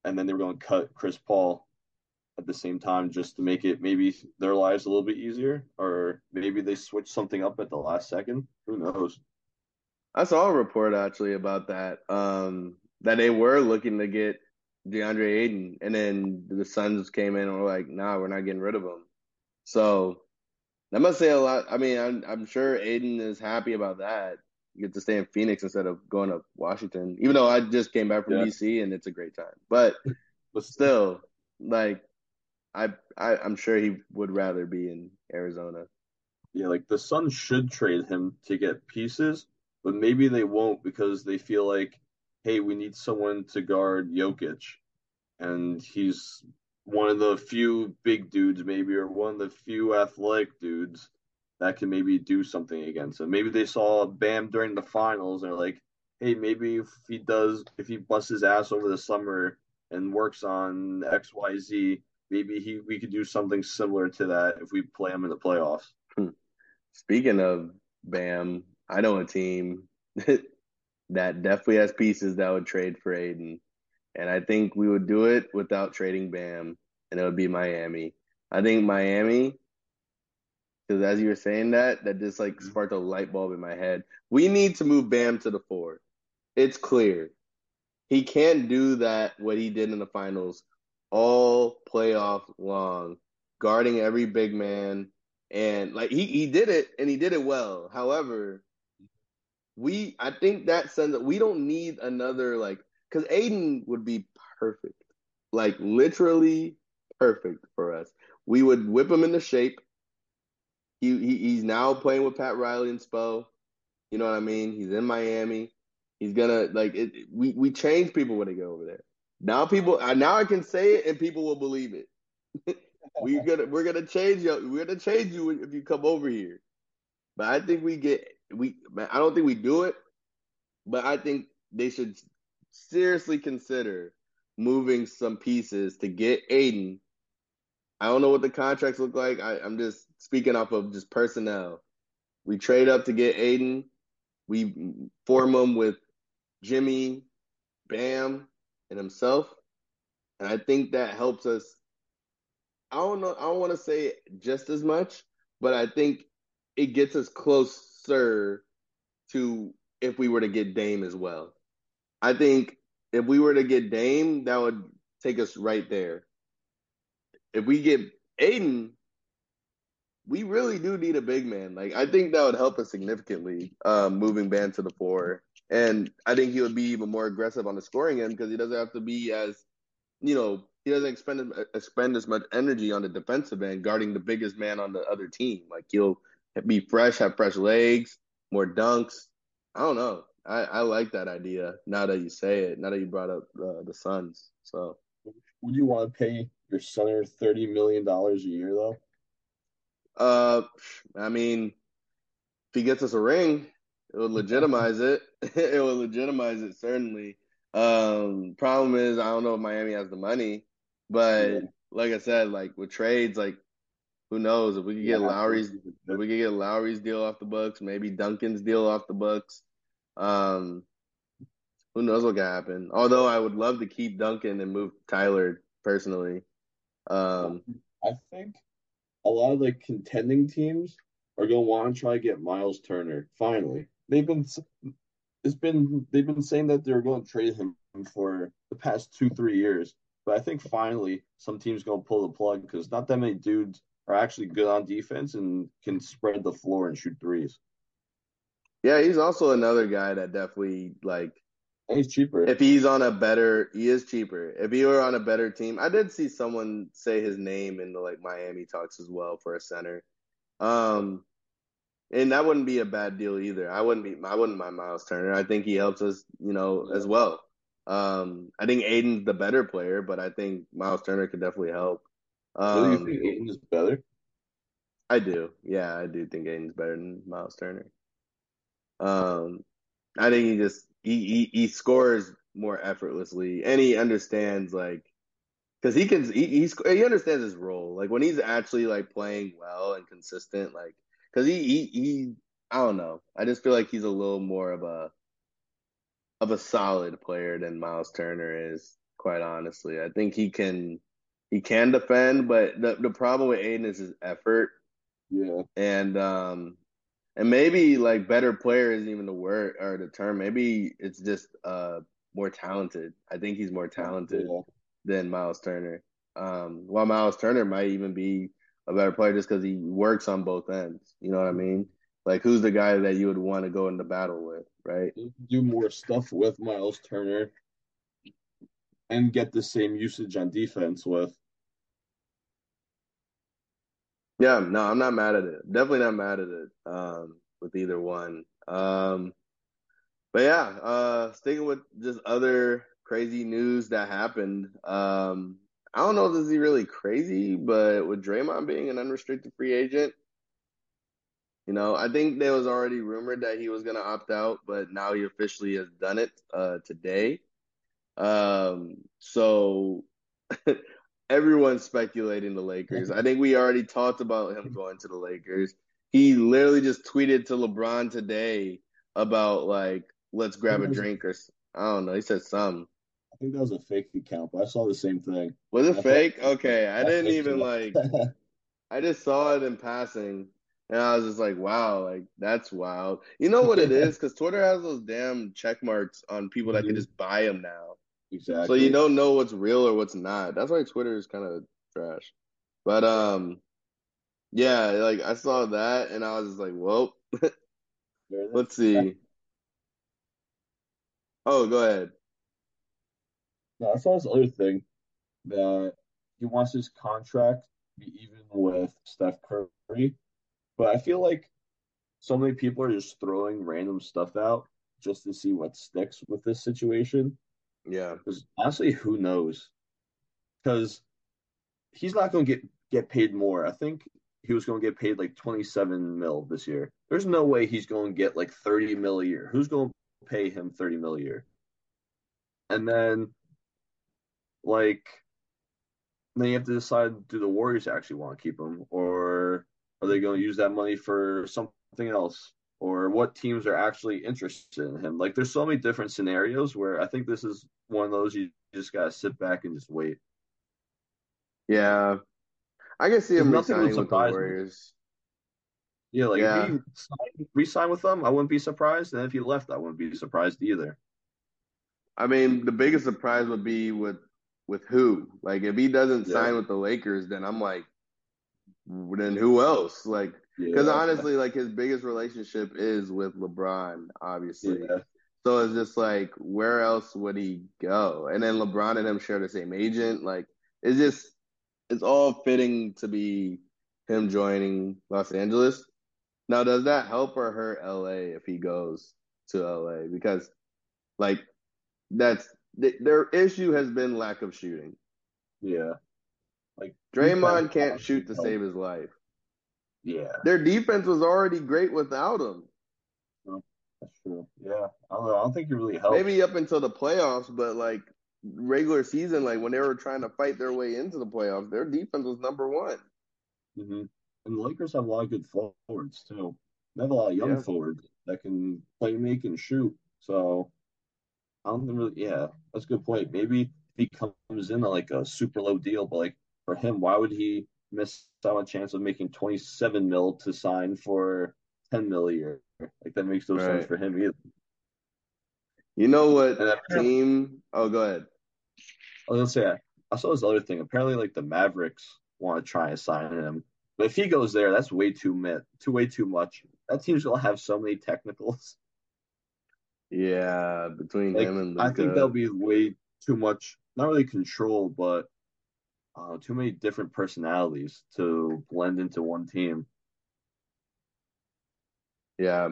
and then they were going to cut Chris Paul at the same time just to make it maybe their lives a little bit easier, or maybe they switched something up at the last second. Who knows? I saw a report actually about that. Um, that they were looking to get DeAndre Ayton, and then the Suns came in and were like, "Nah, we're not getting rid of him." So that must say a lot. I mean, I'm I'm sure Ayton is happy about that. You get to stay in Phoenix instead of going to Washington. Even though I just came back from Yeah. DC and it's a great time, but (laughs) But still, like, I, I I'm sure he would rather be in Arizona. Yeah, like the Suns should trade him to get pieces, but maybe they won't because they feel like, hey, we need someone to guard Jokic, and he's one of the few big dudes, maybe, or one of the few athletic dudes that can maybe do something against him. Maybe they saw Bam during the finals and they're like, hey, maybe if he does, if he busts his ass over the summer and works on X, Y, Z, maybe he we could do something similar to that if we play him in the playoffs. Hmm. Speaking of Bam, I know a team (laughs) that definitely has pieces that would trade for Ayton. And I think we would do it without trading Bam, and it would be Miami. I think Miami because as you were saying that, that just like mm-hmm. sparked a light bulb in my head. We need to move Bam to the four. It's clear he can't do that what he did in the finals all playoff long, guarding every big man. And like he, he did it and he did it well. However, we I think that sends we don't need another like because Ayton would be perfect. Like literally perfect for us. We would whip him into shape. He, he he's now playing with Pat Riley and Spo. You know what I mean? He's in Miami. He's gonna like it. We we change people when they go over there. Now people now I can say it and people will believe it. (laughs) we're gonna we're gonna change you. We're gonna change you if you come over here. But I think we get we. I don't think we do it. But I think they should seriously consider moving some pieces to get Ayton. I don't know what the contracts look like. I, I'm just speaking off of just personnel. We trade up to get Ayton. We form them with Jimmy, Bam, and himself. And I think that helps us. I don't know. I don't want to say just as much, but I think it gets us closer to if we were to get Dame as well. I think if we were to get Dame, that would take us right there. If we get Ayton, we really do need a big man. Like I think that would help us significantly, um, moving Bam to the four. And I think he would be even more aggressive on the scoring end because he doesn't have to be as, you know, he doesn't expend expend as much energy on the defensive end guarding the biggest man on the other team. Like he'll be fresh, have fresh legs, more dunks. I don't know. I, I like that idea. Now that you say it, now that you brought up uh, the Suns. So, would you want to pay your center thirty million dollars a year though? Uh, I mean, if he gets us a ring, it would legitimize it. (laughs) it would legitimize it certainly. Um, problem is, I don't know if Miami has the money, but yeah. like I said, like with trades, like who knows if we could get yeah, Lowry's, if we could get Lowry's deal off the books, maybe Duncan's deal off the books. Um, who knows what could happen? Although I would love to keep Duncan and move Tyler personally. Um, I think a lot of the contending teams are going to want to try to get Miles Turner finally they've been it's been they've been saying that they're going to trade him for the past two three years, but I think finally some teams going to pull the plug because not that many dudes are actually good on defense and can spread the floor and shoot threes. Yeah, he's also another guy that definitely like. He's cheaper. If he's on a better, he is cheaper. If he were on a better team, I did see someone say his name in the like Miami talks as well for a center. Um, and that wouldn't be a bad deal either. I wouldn't be. I wouldn't mind Miles Turner. I think he helps us, you know, yeah. as well. Um, I think Ayton's the better player, but I think Miles Turner could definitely help. Um, do you think Ayton is better? I do. Yeah, I do think Ayton's better than Miles Turner. Um, I think he just he he, he scores more effortlessly, and he understands like because he can he he's, he understands his role. Like when he's actually like playing well and consistent, like because he, he he I don't know. I just feel like he's a little more of a of a solid player than Miles Turner is. Quite honestly, I think he can he can defend, but the the problem with Ayton is his effort. Yeah, and um, and maybe like better player isn't even the word or the term. Maybe it's just uh more talented. I think he's more talented yeah. than Miles Turner. Um, while Miles Turner might even be a better player just because he works on both ends. You know what I mean? Like, who's the guy that you would want to go into battle with, right? Do more stuff with Miles Turner and get the same usage on defense with. Yeah, no, I'm not mad at it. Definitely not mad at it um, with either one. Um, but yeah, uh, sticking with just other crazy news that happened. Um, I don't know if this is really crazy, but with Draymond being an unrestricted free agent, you know, I think there was already rumored that he was going to opt out, but now he officially has done it uh, today. Um, so (laughs) everyone's speculating the Lakers. I think we already talked about him (laughs) going to the Lakers. He literally just tweeted to LeBron today about like, let's grab a drink or I don't know. He said some I think that was a fake account, but I saw the same thing. Was it fake? Okay, (laughs) I didn't even (laughs) like. I just saw it in passing, And I was just like, wow, like that's wild. You know what it is? Because Twitter has those damn check marks on people that can Mhm. just buy them now. Exactly. So you don't know what's real or what's not. That's why Twitter is kind of trash. But um, yeah, like I saw that and I was just like, well, (laughs) let's see. Oh, go ahead. No, I saw this other thing that he wants his contract to be even with Steph Curry, but I feel like so many people are just throwing random stuff out just to see what sticks with this situation. Yeah. Because honestly, who knows? Because he's not going to get get paid more. I think he was going to get paid like 27 mil this year. There's no way he's going to get like 30 mil a year. Who's going to pay him 30 mil a year? And then, like, then you have to decide: do the Warriors actually want to keep him, or are they going to use that money for something else? Or what teams are actually interested in him? Like, there's so many different scenarios where I think this is one of those you just gotta sit back and just wait. Yeah. I can see him Nothing would resigning with the surprise me. Yeah, like Yeah. if he signed, re-signed with them, I wouldn't be surprised, and if he left, I wouldn't be surprised either. I mean, the biggest surprise would be with with who? Like if he doesn't Yeah. sign with the Lakers, then I'm like, then who else? Like, because Yeah, honestly, like his biggest relationship is with LeBron, obviously. yeah, So it's just like, where else would he go? And then LeBron and him share the same agent. Like, it's just, it's all fitting to be him joining Los Angeles. Now, does that help or hurt LA if he goes to LA? Because, like, that's th- their issue has been lack of shooting. yeah. Like Draymond can't shoot to save his life. Yeah, Their defense was already great without him. that's true. Yeah, I don't know. I don't think he really helped. Maybe up until the playoffs, but like regular season, like when they were trying to fight their way into the playoffs, their defense was number one. hmm And the Lakers have a lot of good forwards too. They have a lot of young Yeah. forwards that can play, make, and shoot. So I don't think really. Yeah, that's a good point. Maybe if he comes in at like a super low deal, but like for him, why would he miss out on a chance of making 27 mil to sign for 10 mil a year? Like that makes no sense for him either. You know what And team? Oh, go ahead. I was gonna say I, saw this other thing. Apparently, like the Mavericks want to try and sign him, but if he goes there, that's way too mit, too way too much. That team's gonna have so many technicals. Yeah, between Like him and I think that'll be way too much. Not really control, but uh, too many different personalities to blend into one team. Yeah,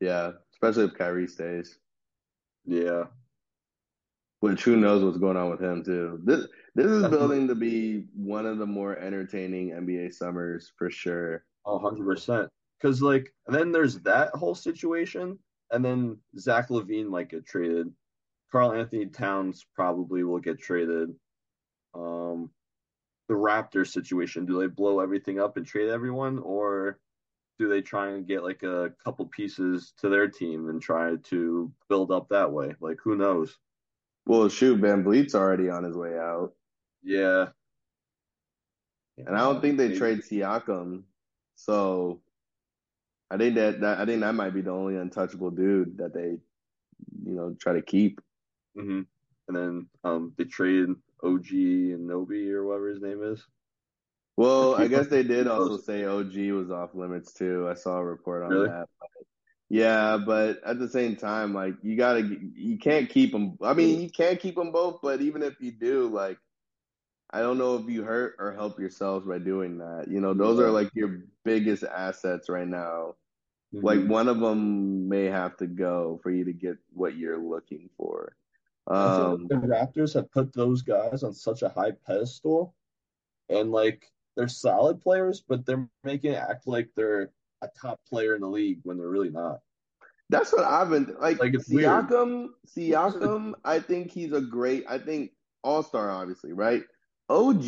yeah, especially if Kyrie stays. Yeah, Which who knows what's going on with him too. This this is building to be one of the more entertaining NBA summers for sure. hundred percent. Because like, then there's that whole situation, and then Zach LaVine might get traded. Karl-Anthony Towns probably will get traded. Um, the Raptors situation, do they blow everything up and trade everyone, or do they try and get like a couple pieces to their team and try to build up that way? Like, who knows? Well, shoot, VanVleet's already on his way out, Yeah. and I don't think they Maybe. trade Siakam. So I think that, that I think that might be the only untouchable dude that they, you know, try to keep. hmm And then um, they traded OG Anunoby or whatever his name is. Well, I guess they did also say OG was off limits too. I saw a report on Really? that. But yeah, but at the same time, like you gotta, you can't keep them. I mean, you can't keep them both, but even if you do, like, I don't know if you hurt or help yourselves by doing that. You know, those are like your biggest assets right now. Mhm. Like one of them may have to go for you to get what you're looking for. Um, the Raptors have put those guys on such a high pedestal, and like they're solid players, but they're making it act like they're a top player in the league when they're really not. That's what I've been like. Like, it's weird. Siakam, Siakam, I think he's a great. I think All Star, obviously, right? OG,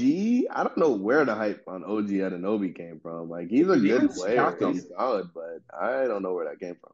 I don't know where the hype on OG Anunoby came from. Like, he's a good Even player, Siakam. he's solid, but I don't know where that came from.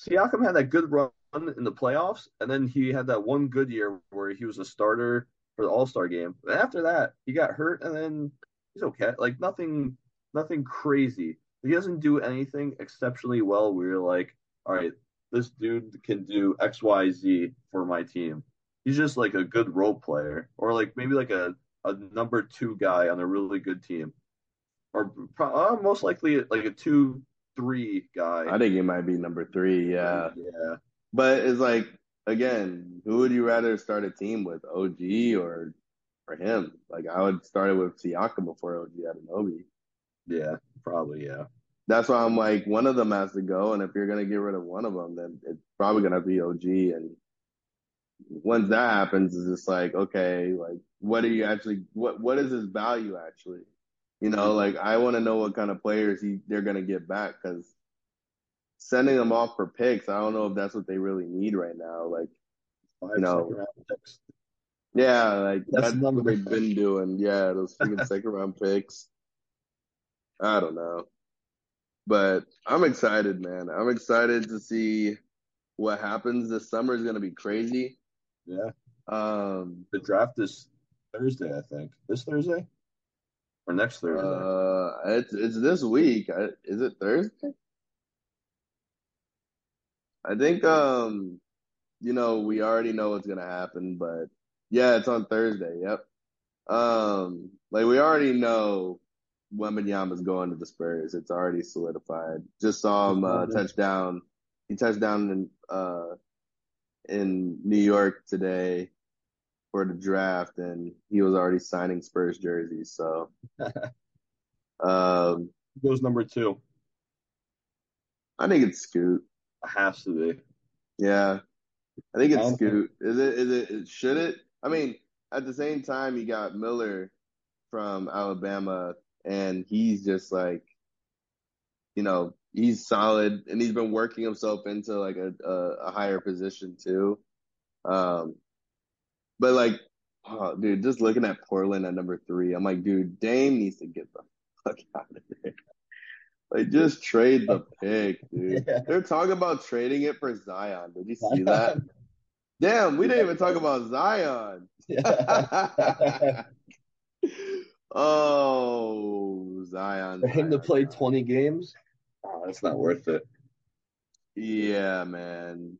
Siakam had that good run in the playoffs, and then he had that one good year where he was a starter for the All Star game. And after that, he got hurt, and then he's okay. Like nothing, nothing crazy. he doesn't do anything exceptionally well where you're like, all right, this dude can do X, Y, Z for my team. He's just like a good role player, or like maybe like a, a number two guy on a really good team, or uh, most likely like a two three guy. I think he might be number three. Yeah, yeah. But it's like again, who would you rather start a team with, OG or for him? Like I would start it with Siakam before OG Anunoby. Yeah, probably. Yeah. That's why I'm like, one of them has to go, and if you're gonna get rid of one of them, then it's probably gonna be OG. And once that happens, it's just like, okay, like what are you actually? What what is his value actually? You know, like I want to know what kind of players he they're gonna get back because sending them off for picks, I don't know if that's what they really need right now. Like, Five you know, yeah, like that's, that's what they've been doing. Yeah, those (laughs) freaking second round picks. I don't know. But I'm excited, man. I'm excited to see what happens. This summer is going to be crazy. Yeah. Um, the draft is Thursday, I think. This Thursday or next Thursday? Uh, it's it's this week. Is it Thursday? I think um, you know, we already know what's gonna happen, but yeah, it's on Thursday. Yep. Um, like we already know Wembanyama's going to the Spurs. It's already solidified. Just saw him uh, touchdown. He touched down in uh, in New York today for the draft, and he was already signing Spurs jerseys. So, (laughs) um, goes number two. I think it's Scoot. It has to be. Yeah, I think it's Scoot. Is it? Is it? Should it? I mean, at the same time, you got Miller from Alabama and he's just like, you know, he's solid, and he's been working himself into like a a, a higher position too. Um, but like, oh, dude, just looking at Portland at number three, I'm like, dude, Dame needs to get the fuck (laughs) out of there. Like, just trade the (laughs) pick, dude. Yeah. They're talking about trading it for Zion. Did you see that? (laughs) Damn, we didn't even talk about Zion. Yeah. Oh, Zion. For him to play 20 games, oh, that's not worth it. Yeah, man.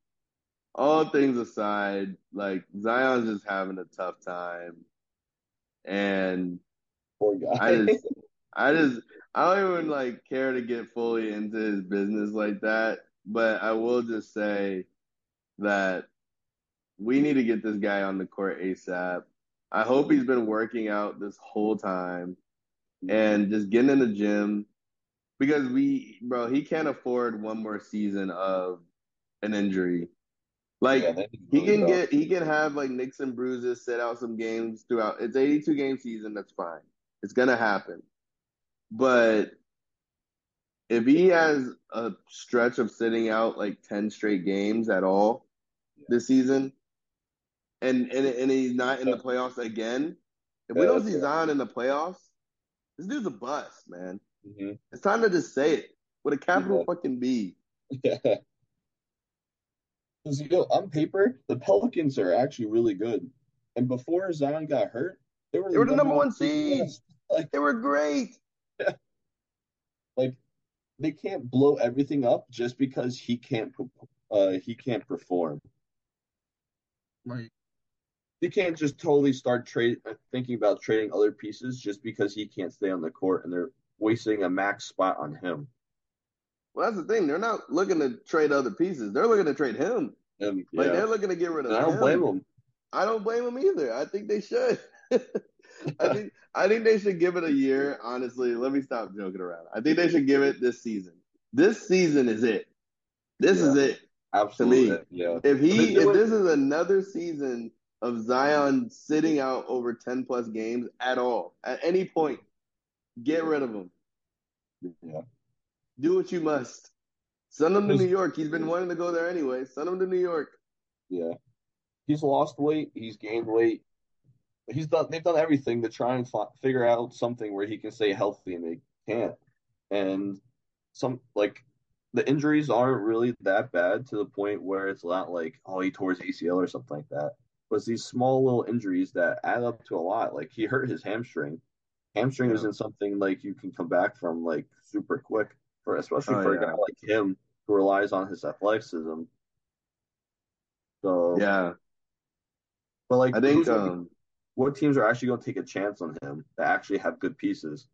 All things aside, like Zion's just having a tough time. And poor guy. I just I just I don't even like care to get fully into his business like that. But I will just say that we need to get this guy on the court ASAP. I hope he's been working out this whole time and just getting in the gym because we, bro, he can't afford one more season of an injury. Like yeah, he can get, he can have like nicks and bruises, sit out some games throughout. It's 82 game season. That's fine. It's gonna happen. But if he has a stretch of sitting out like 10 straight games at all yeah. this season, and, and and he's not in the playoffs again. If we don't see Zion in the playoffs, this dude's a bust, man. Mm-hmm. It's time to just say it with a capital yeah. fucking B. (laughs) Yeah. Because you know, on paper, the Pelicans are actually really good. And before Zion got hurt, they were, they were the number one seed. (laughs) Like they were great. Yeah. Like they can't blow everything up just because he can't uh he can't perform. Like you can't just totally start trade uh, thinking about trading other pieces just because he can't stay on the court and they're wasting a max spot on him. Well, that's the thing. They're not looking to trade other pieces. They're looking to trade him. Um, like yeah. they're looking to get rid of. And I don't him. blame them. I don't blame them either. I think they should. (laughs) I think I think they should give it a year. Honestly, let me stop joking around. I think they should give it this season. This season is it. This yeah. is it. Absolutely. Yeah. If he if this is another season of Zion sitting out over 10 plus games at all, at any point. Get rid of him. Yeah. Do what you must. Send him to New York. He's been wanting to go there anyway. Send him to New York. Yeah. He's lost weight. He's gained weight. He's done. They've done everything to try and fi- figure out something where he can stay healthy, and they can't. And some like the injuries aren't really that bad to the point where it's not like oh he tore his ACL or something like that was these small little injuries that add up to a lot. Like he hurt his hamstring. Hamstring yeah. isn't something like you can come back from like super quick. For especially Oh, for a guy like him who relies on his athleticism. So Yeah, but like I think who's gonna be- um, what teams are actually going to take a chance on him that actually have good pieces?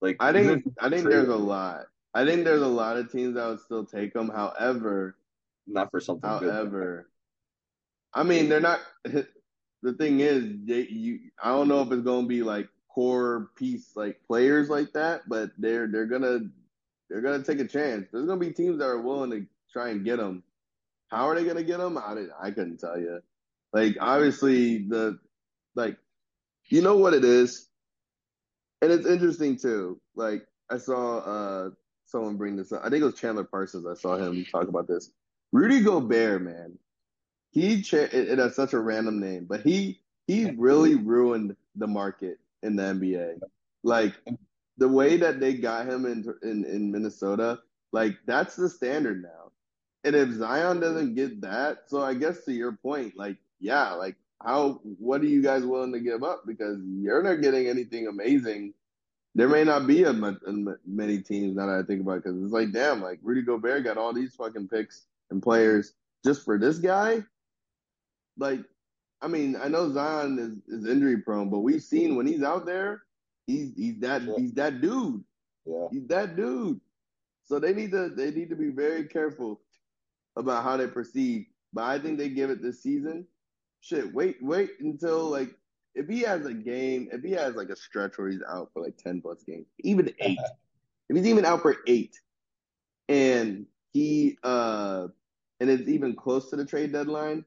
Like I think I think trade there's a lot. I think there's a lot of teams that would still take him. However, not for something good. however, I mean they're not. (laughs) The thing is, they, you I don't know if it's gonna be like core piece like players like that, but they're they're gonna they're gonna take a chance. There's gonna be teams that are willing to try and get him. How are they gonna get him? I didn't, I couldn't tell you. Like obviously the like you know what it is, and it's interesting too. Like I saw uh someone bring this up. I think it was Chandler Parsons. I saw him talk about this. Rudy Gobert, man, he cha- it, it has such a random name, but he he really ruined the market in the NBA. Like the way that they got him in in, in Minnesota, like that's the standard now. And if Zion doesn't get that, so I guess to your point, like yeah, like how what are you guys willing to give up because you're not getting anything amazing. There may not be a much, many teams now that I think about it because it's like damn, like Rudy Gobert got all these fucking picks and players just for this guy. Like, I mean, I know Zion is, is injury prone, but we've seen when he's out there, he's he's that Yeah. he's that dude. Yeah. He's that dude. So they need to they need to be very careful about how they proceed. But I think they give it this season. Shit, wait, wait until like if he has a game, if he has like a stretch where he's out for like ten plus games, even eight. if he's even out for eight, and he uh and it's even close to the trade deadline,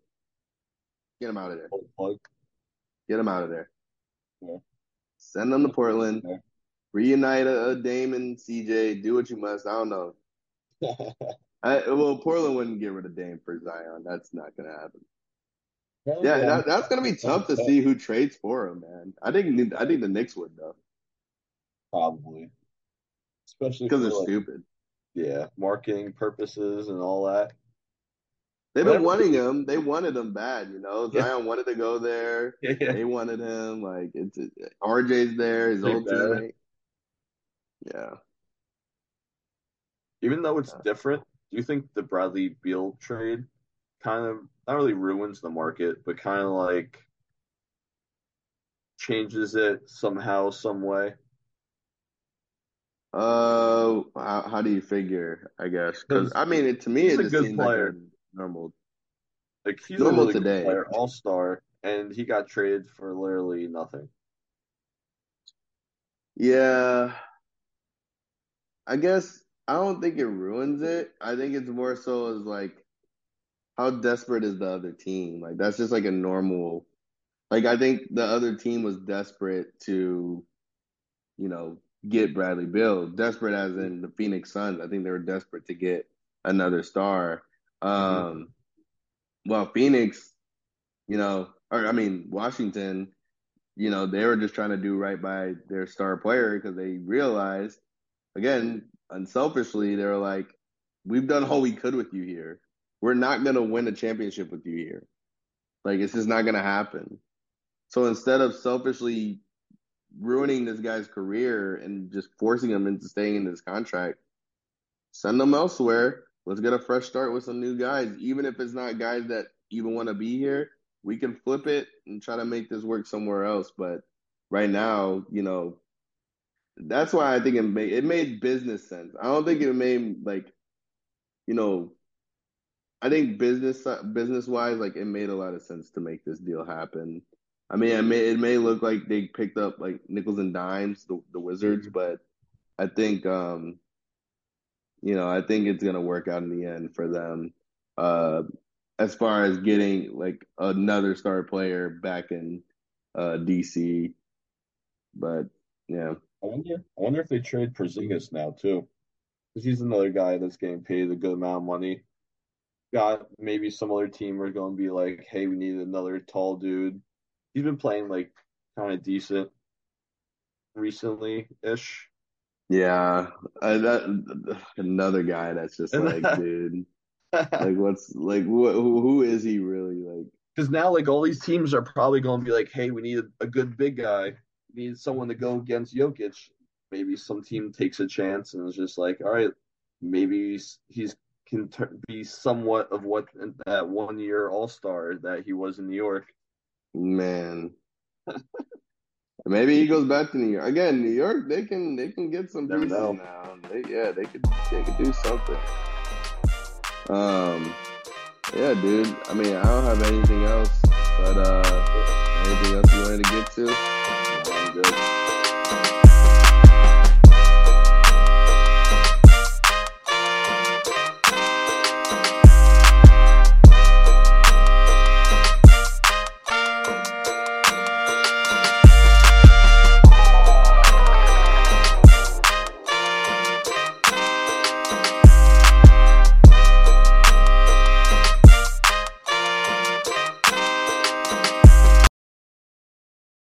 get him out of there. Get him out of there. Yeah. Send them to Portland. Yeah. Reunite a, a Dame and CJ. Do what you must. I don't know. (laughs) I, well, Portland wouldn't get rid of Dame for Zion. That's not gonna happen. Yeah, that, that's gonna be tough to see who trades for him, man. I think I think the Knicks would though, probably. Especially because they're like, stupid. yeah, marketing purposes and all that. They've been wanting him. They wanted him bad, you know. Yeah. Zion wanted to go there. (laughs) Yeah. They wanted him. Like it's RJ's there, his old teammate. Yeah. Even though it's Yeah. different, do you think the Bradley Beal trade kind of not really ruins the market, but kind of like changes it somehow, some way? Uh, how, how do you figure? I guess because I mean, it, to me, it's it a good player. like a normal. Like he's Normal a really today. good player, all star, and he got traded for literally nothing. Yeah, I guess I don't think it ruins it. I think it's more so as like how desperate is the other team? Like that's just like a normal. Like I think the other team was desperate to, you know, get Bradley Beal. Desperate as in the Phoenix Suns. I think they were desperate to get another star. Um, well, Phoenix, you know, or I mean Washington, you know, they were just trying to do right by their star player because they realized, again, unselfishly, they were like, we've done all we could with you here. We're not going to win a championship with you here. Like, it's just not going to happen. So instead of selfishly ruining this guy's career and just forcing him into staying in this contract, send him elsewhere. Let's get a fresh start with some new guys. Even if it's not guys that even want to be here, we can flip it and try to make this work somewhere else. But right now, you know, that's why I think it made it made business sense. I don't think it made like, you know, I think business business wise, like it made a lot of sense to make this deal happen. I mean, it may it may look like they picked up like nickels and dimes, the the Wizards, but I think um, you know, I think it's gonna work out in the end for them. Uh, as far as getting like another star player back in uh DC, but yeah. I wonder. I wonder if they trade Porzingis now too, because he's another guy that's getting paid a good amount of money. Got maybe some other team are going to be like, "Hey, we need another tall dude." He's been playing like kind of decent recently ish. Yeah, I, that another guy that's just (laughs) like, dude, (laughs) like what's like what who, who is he really like? Because now, like all these teams are probably going to be like, "Hey, we need a, good big guy. We need someone to go against Jokic." maybe some team takes a chance and is just like, all right, maybe he's, he's can ter- be somewhat of what that one year All Star that he was in New York. Man. (laughs) Maybe he goes back to New York again. New York, they can they can get some pieces now. They, yeah, they could they could do something. Um, yeah, dude. I mean, I don't have anything else, but uh, anything else you wanted to get to? I'm good.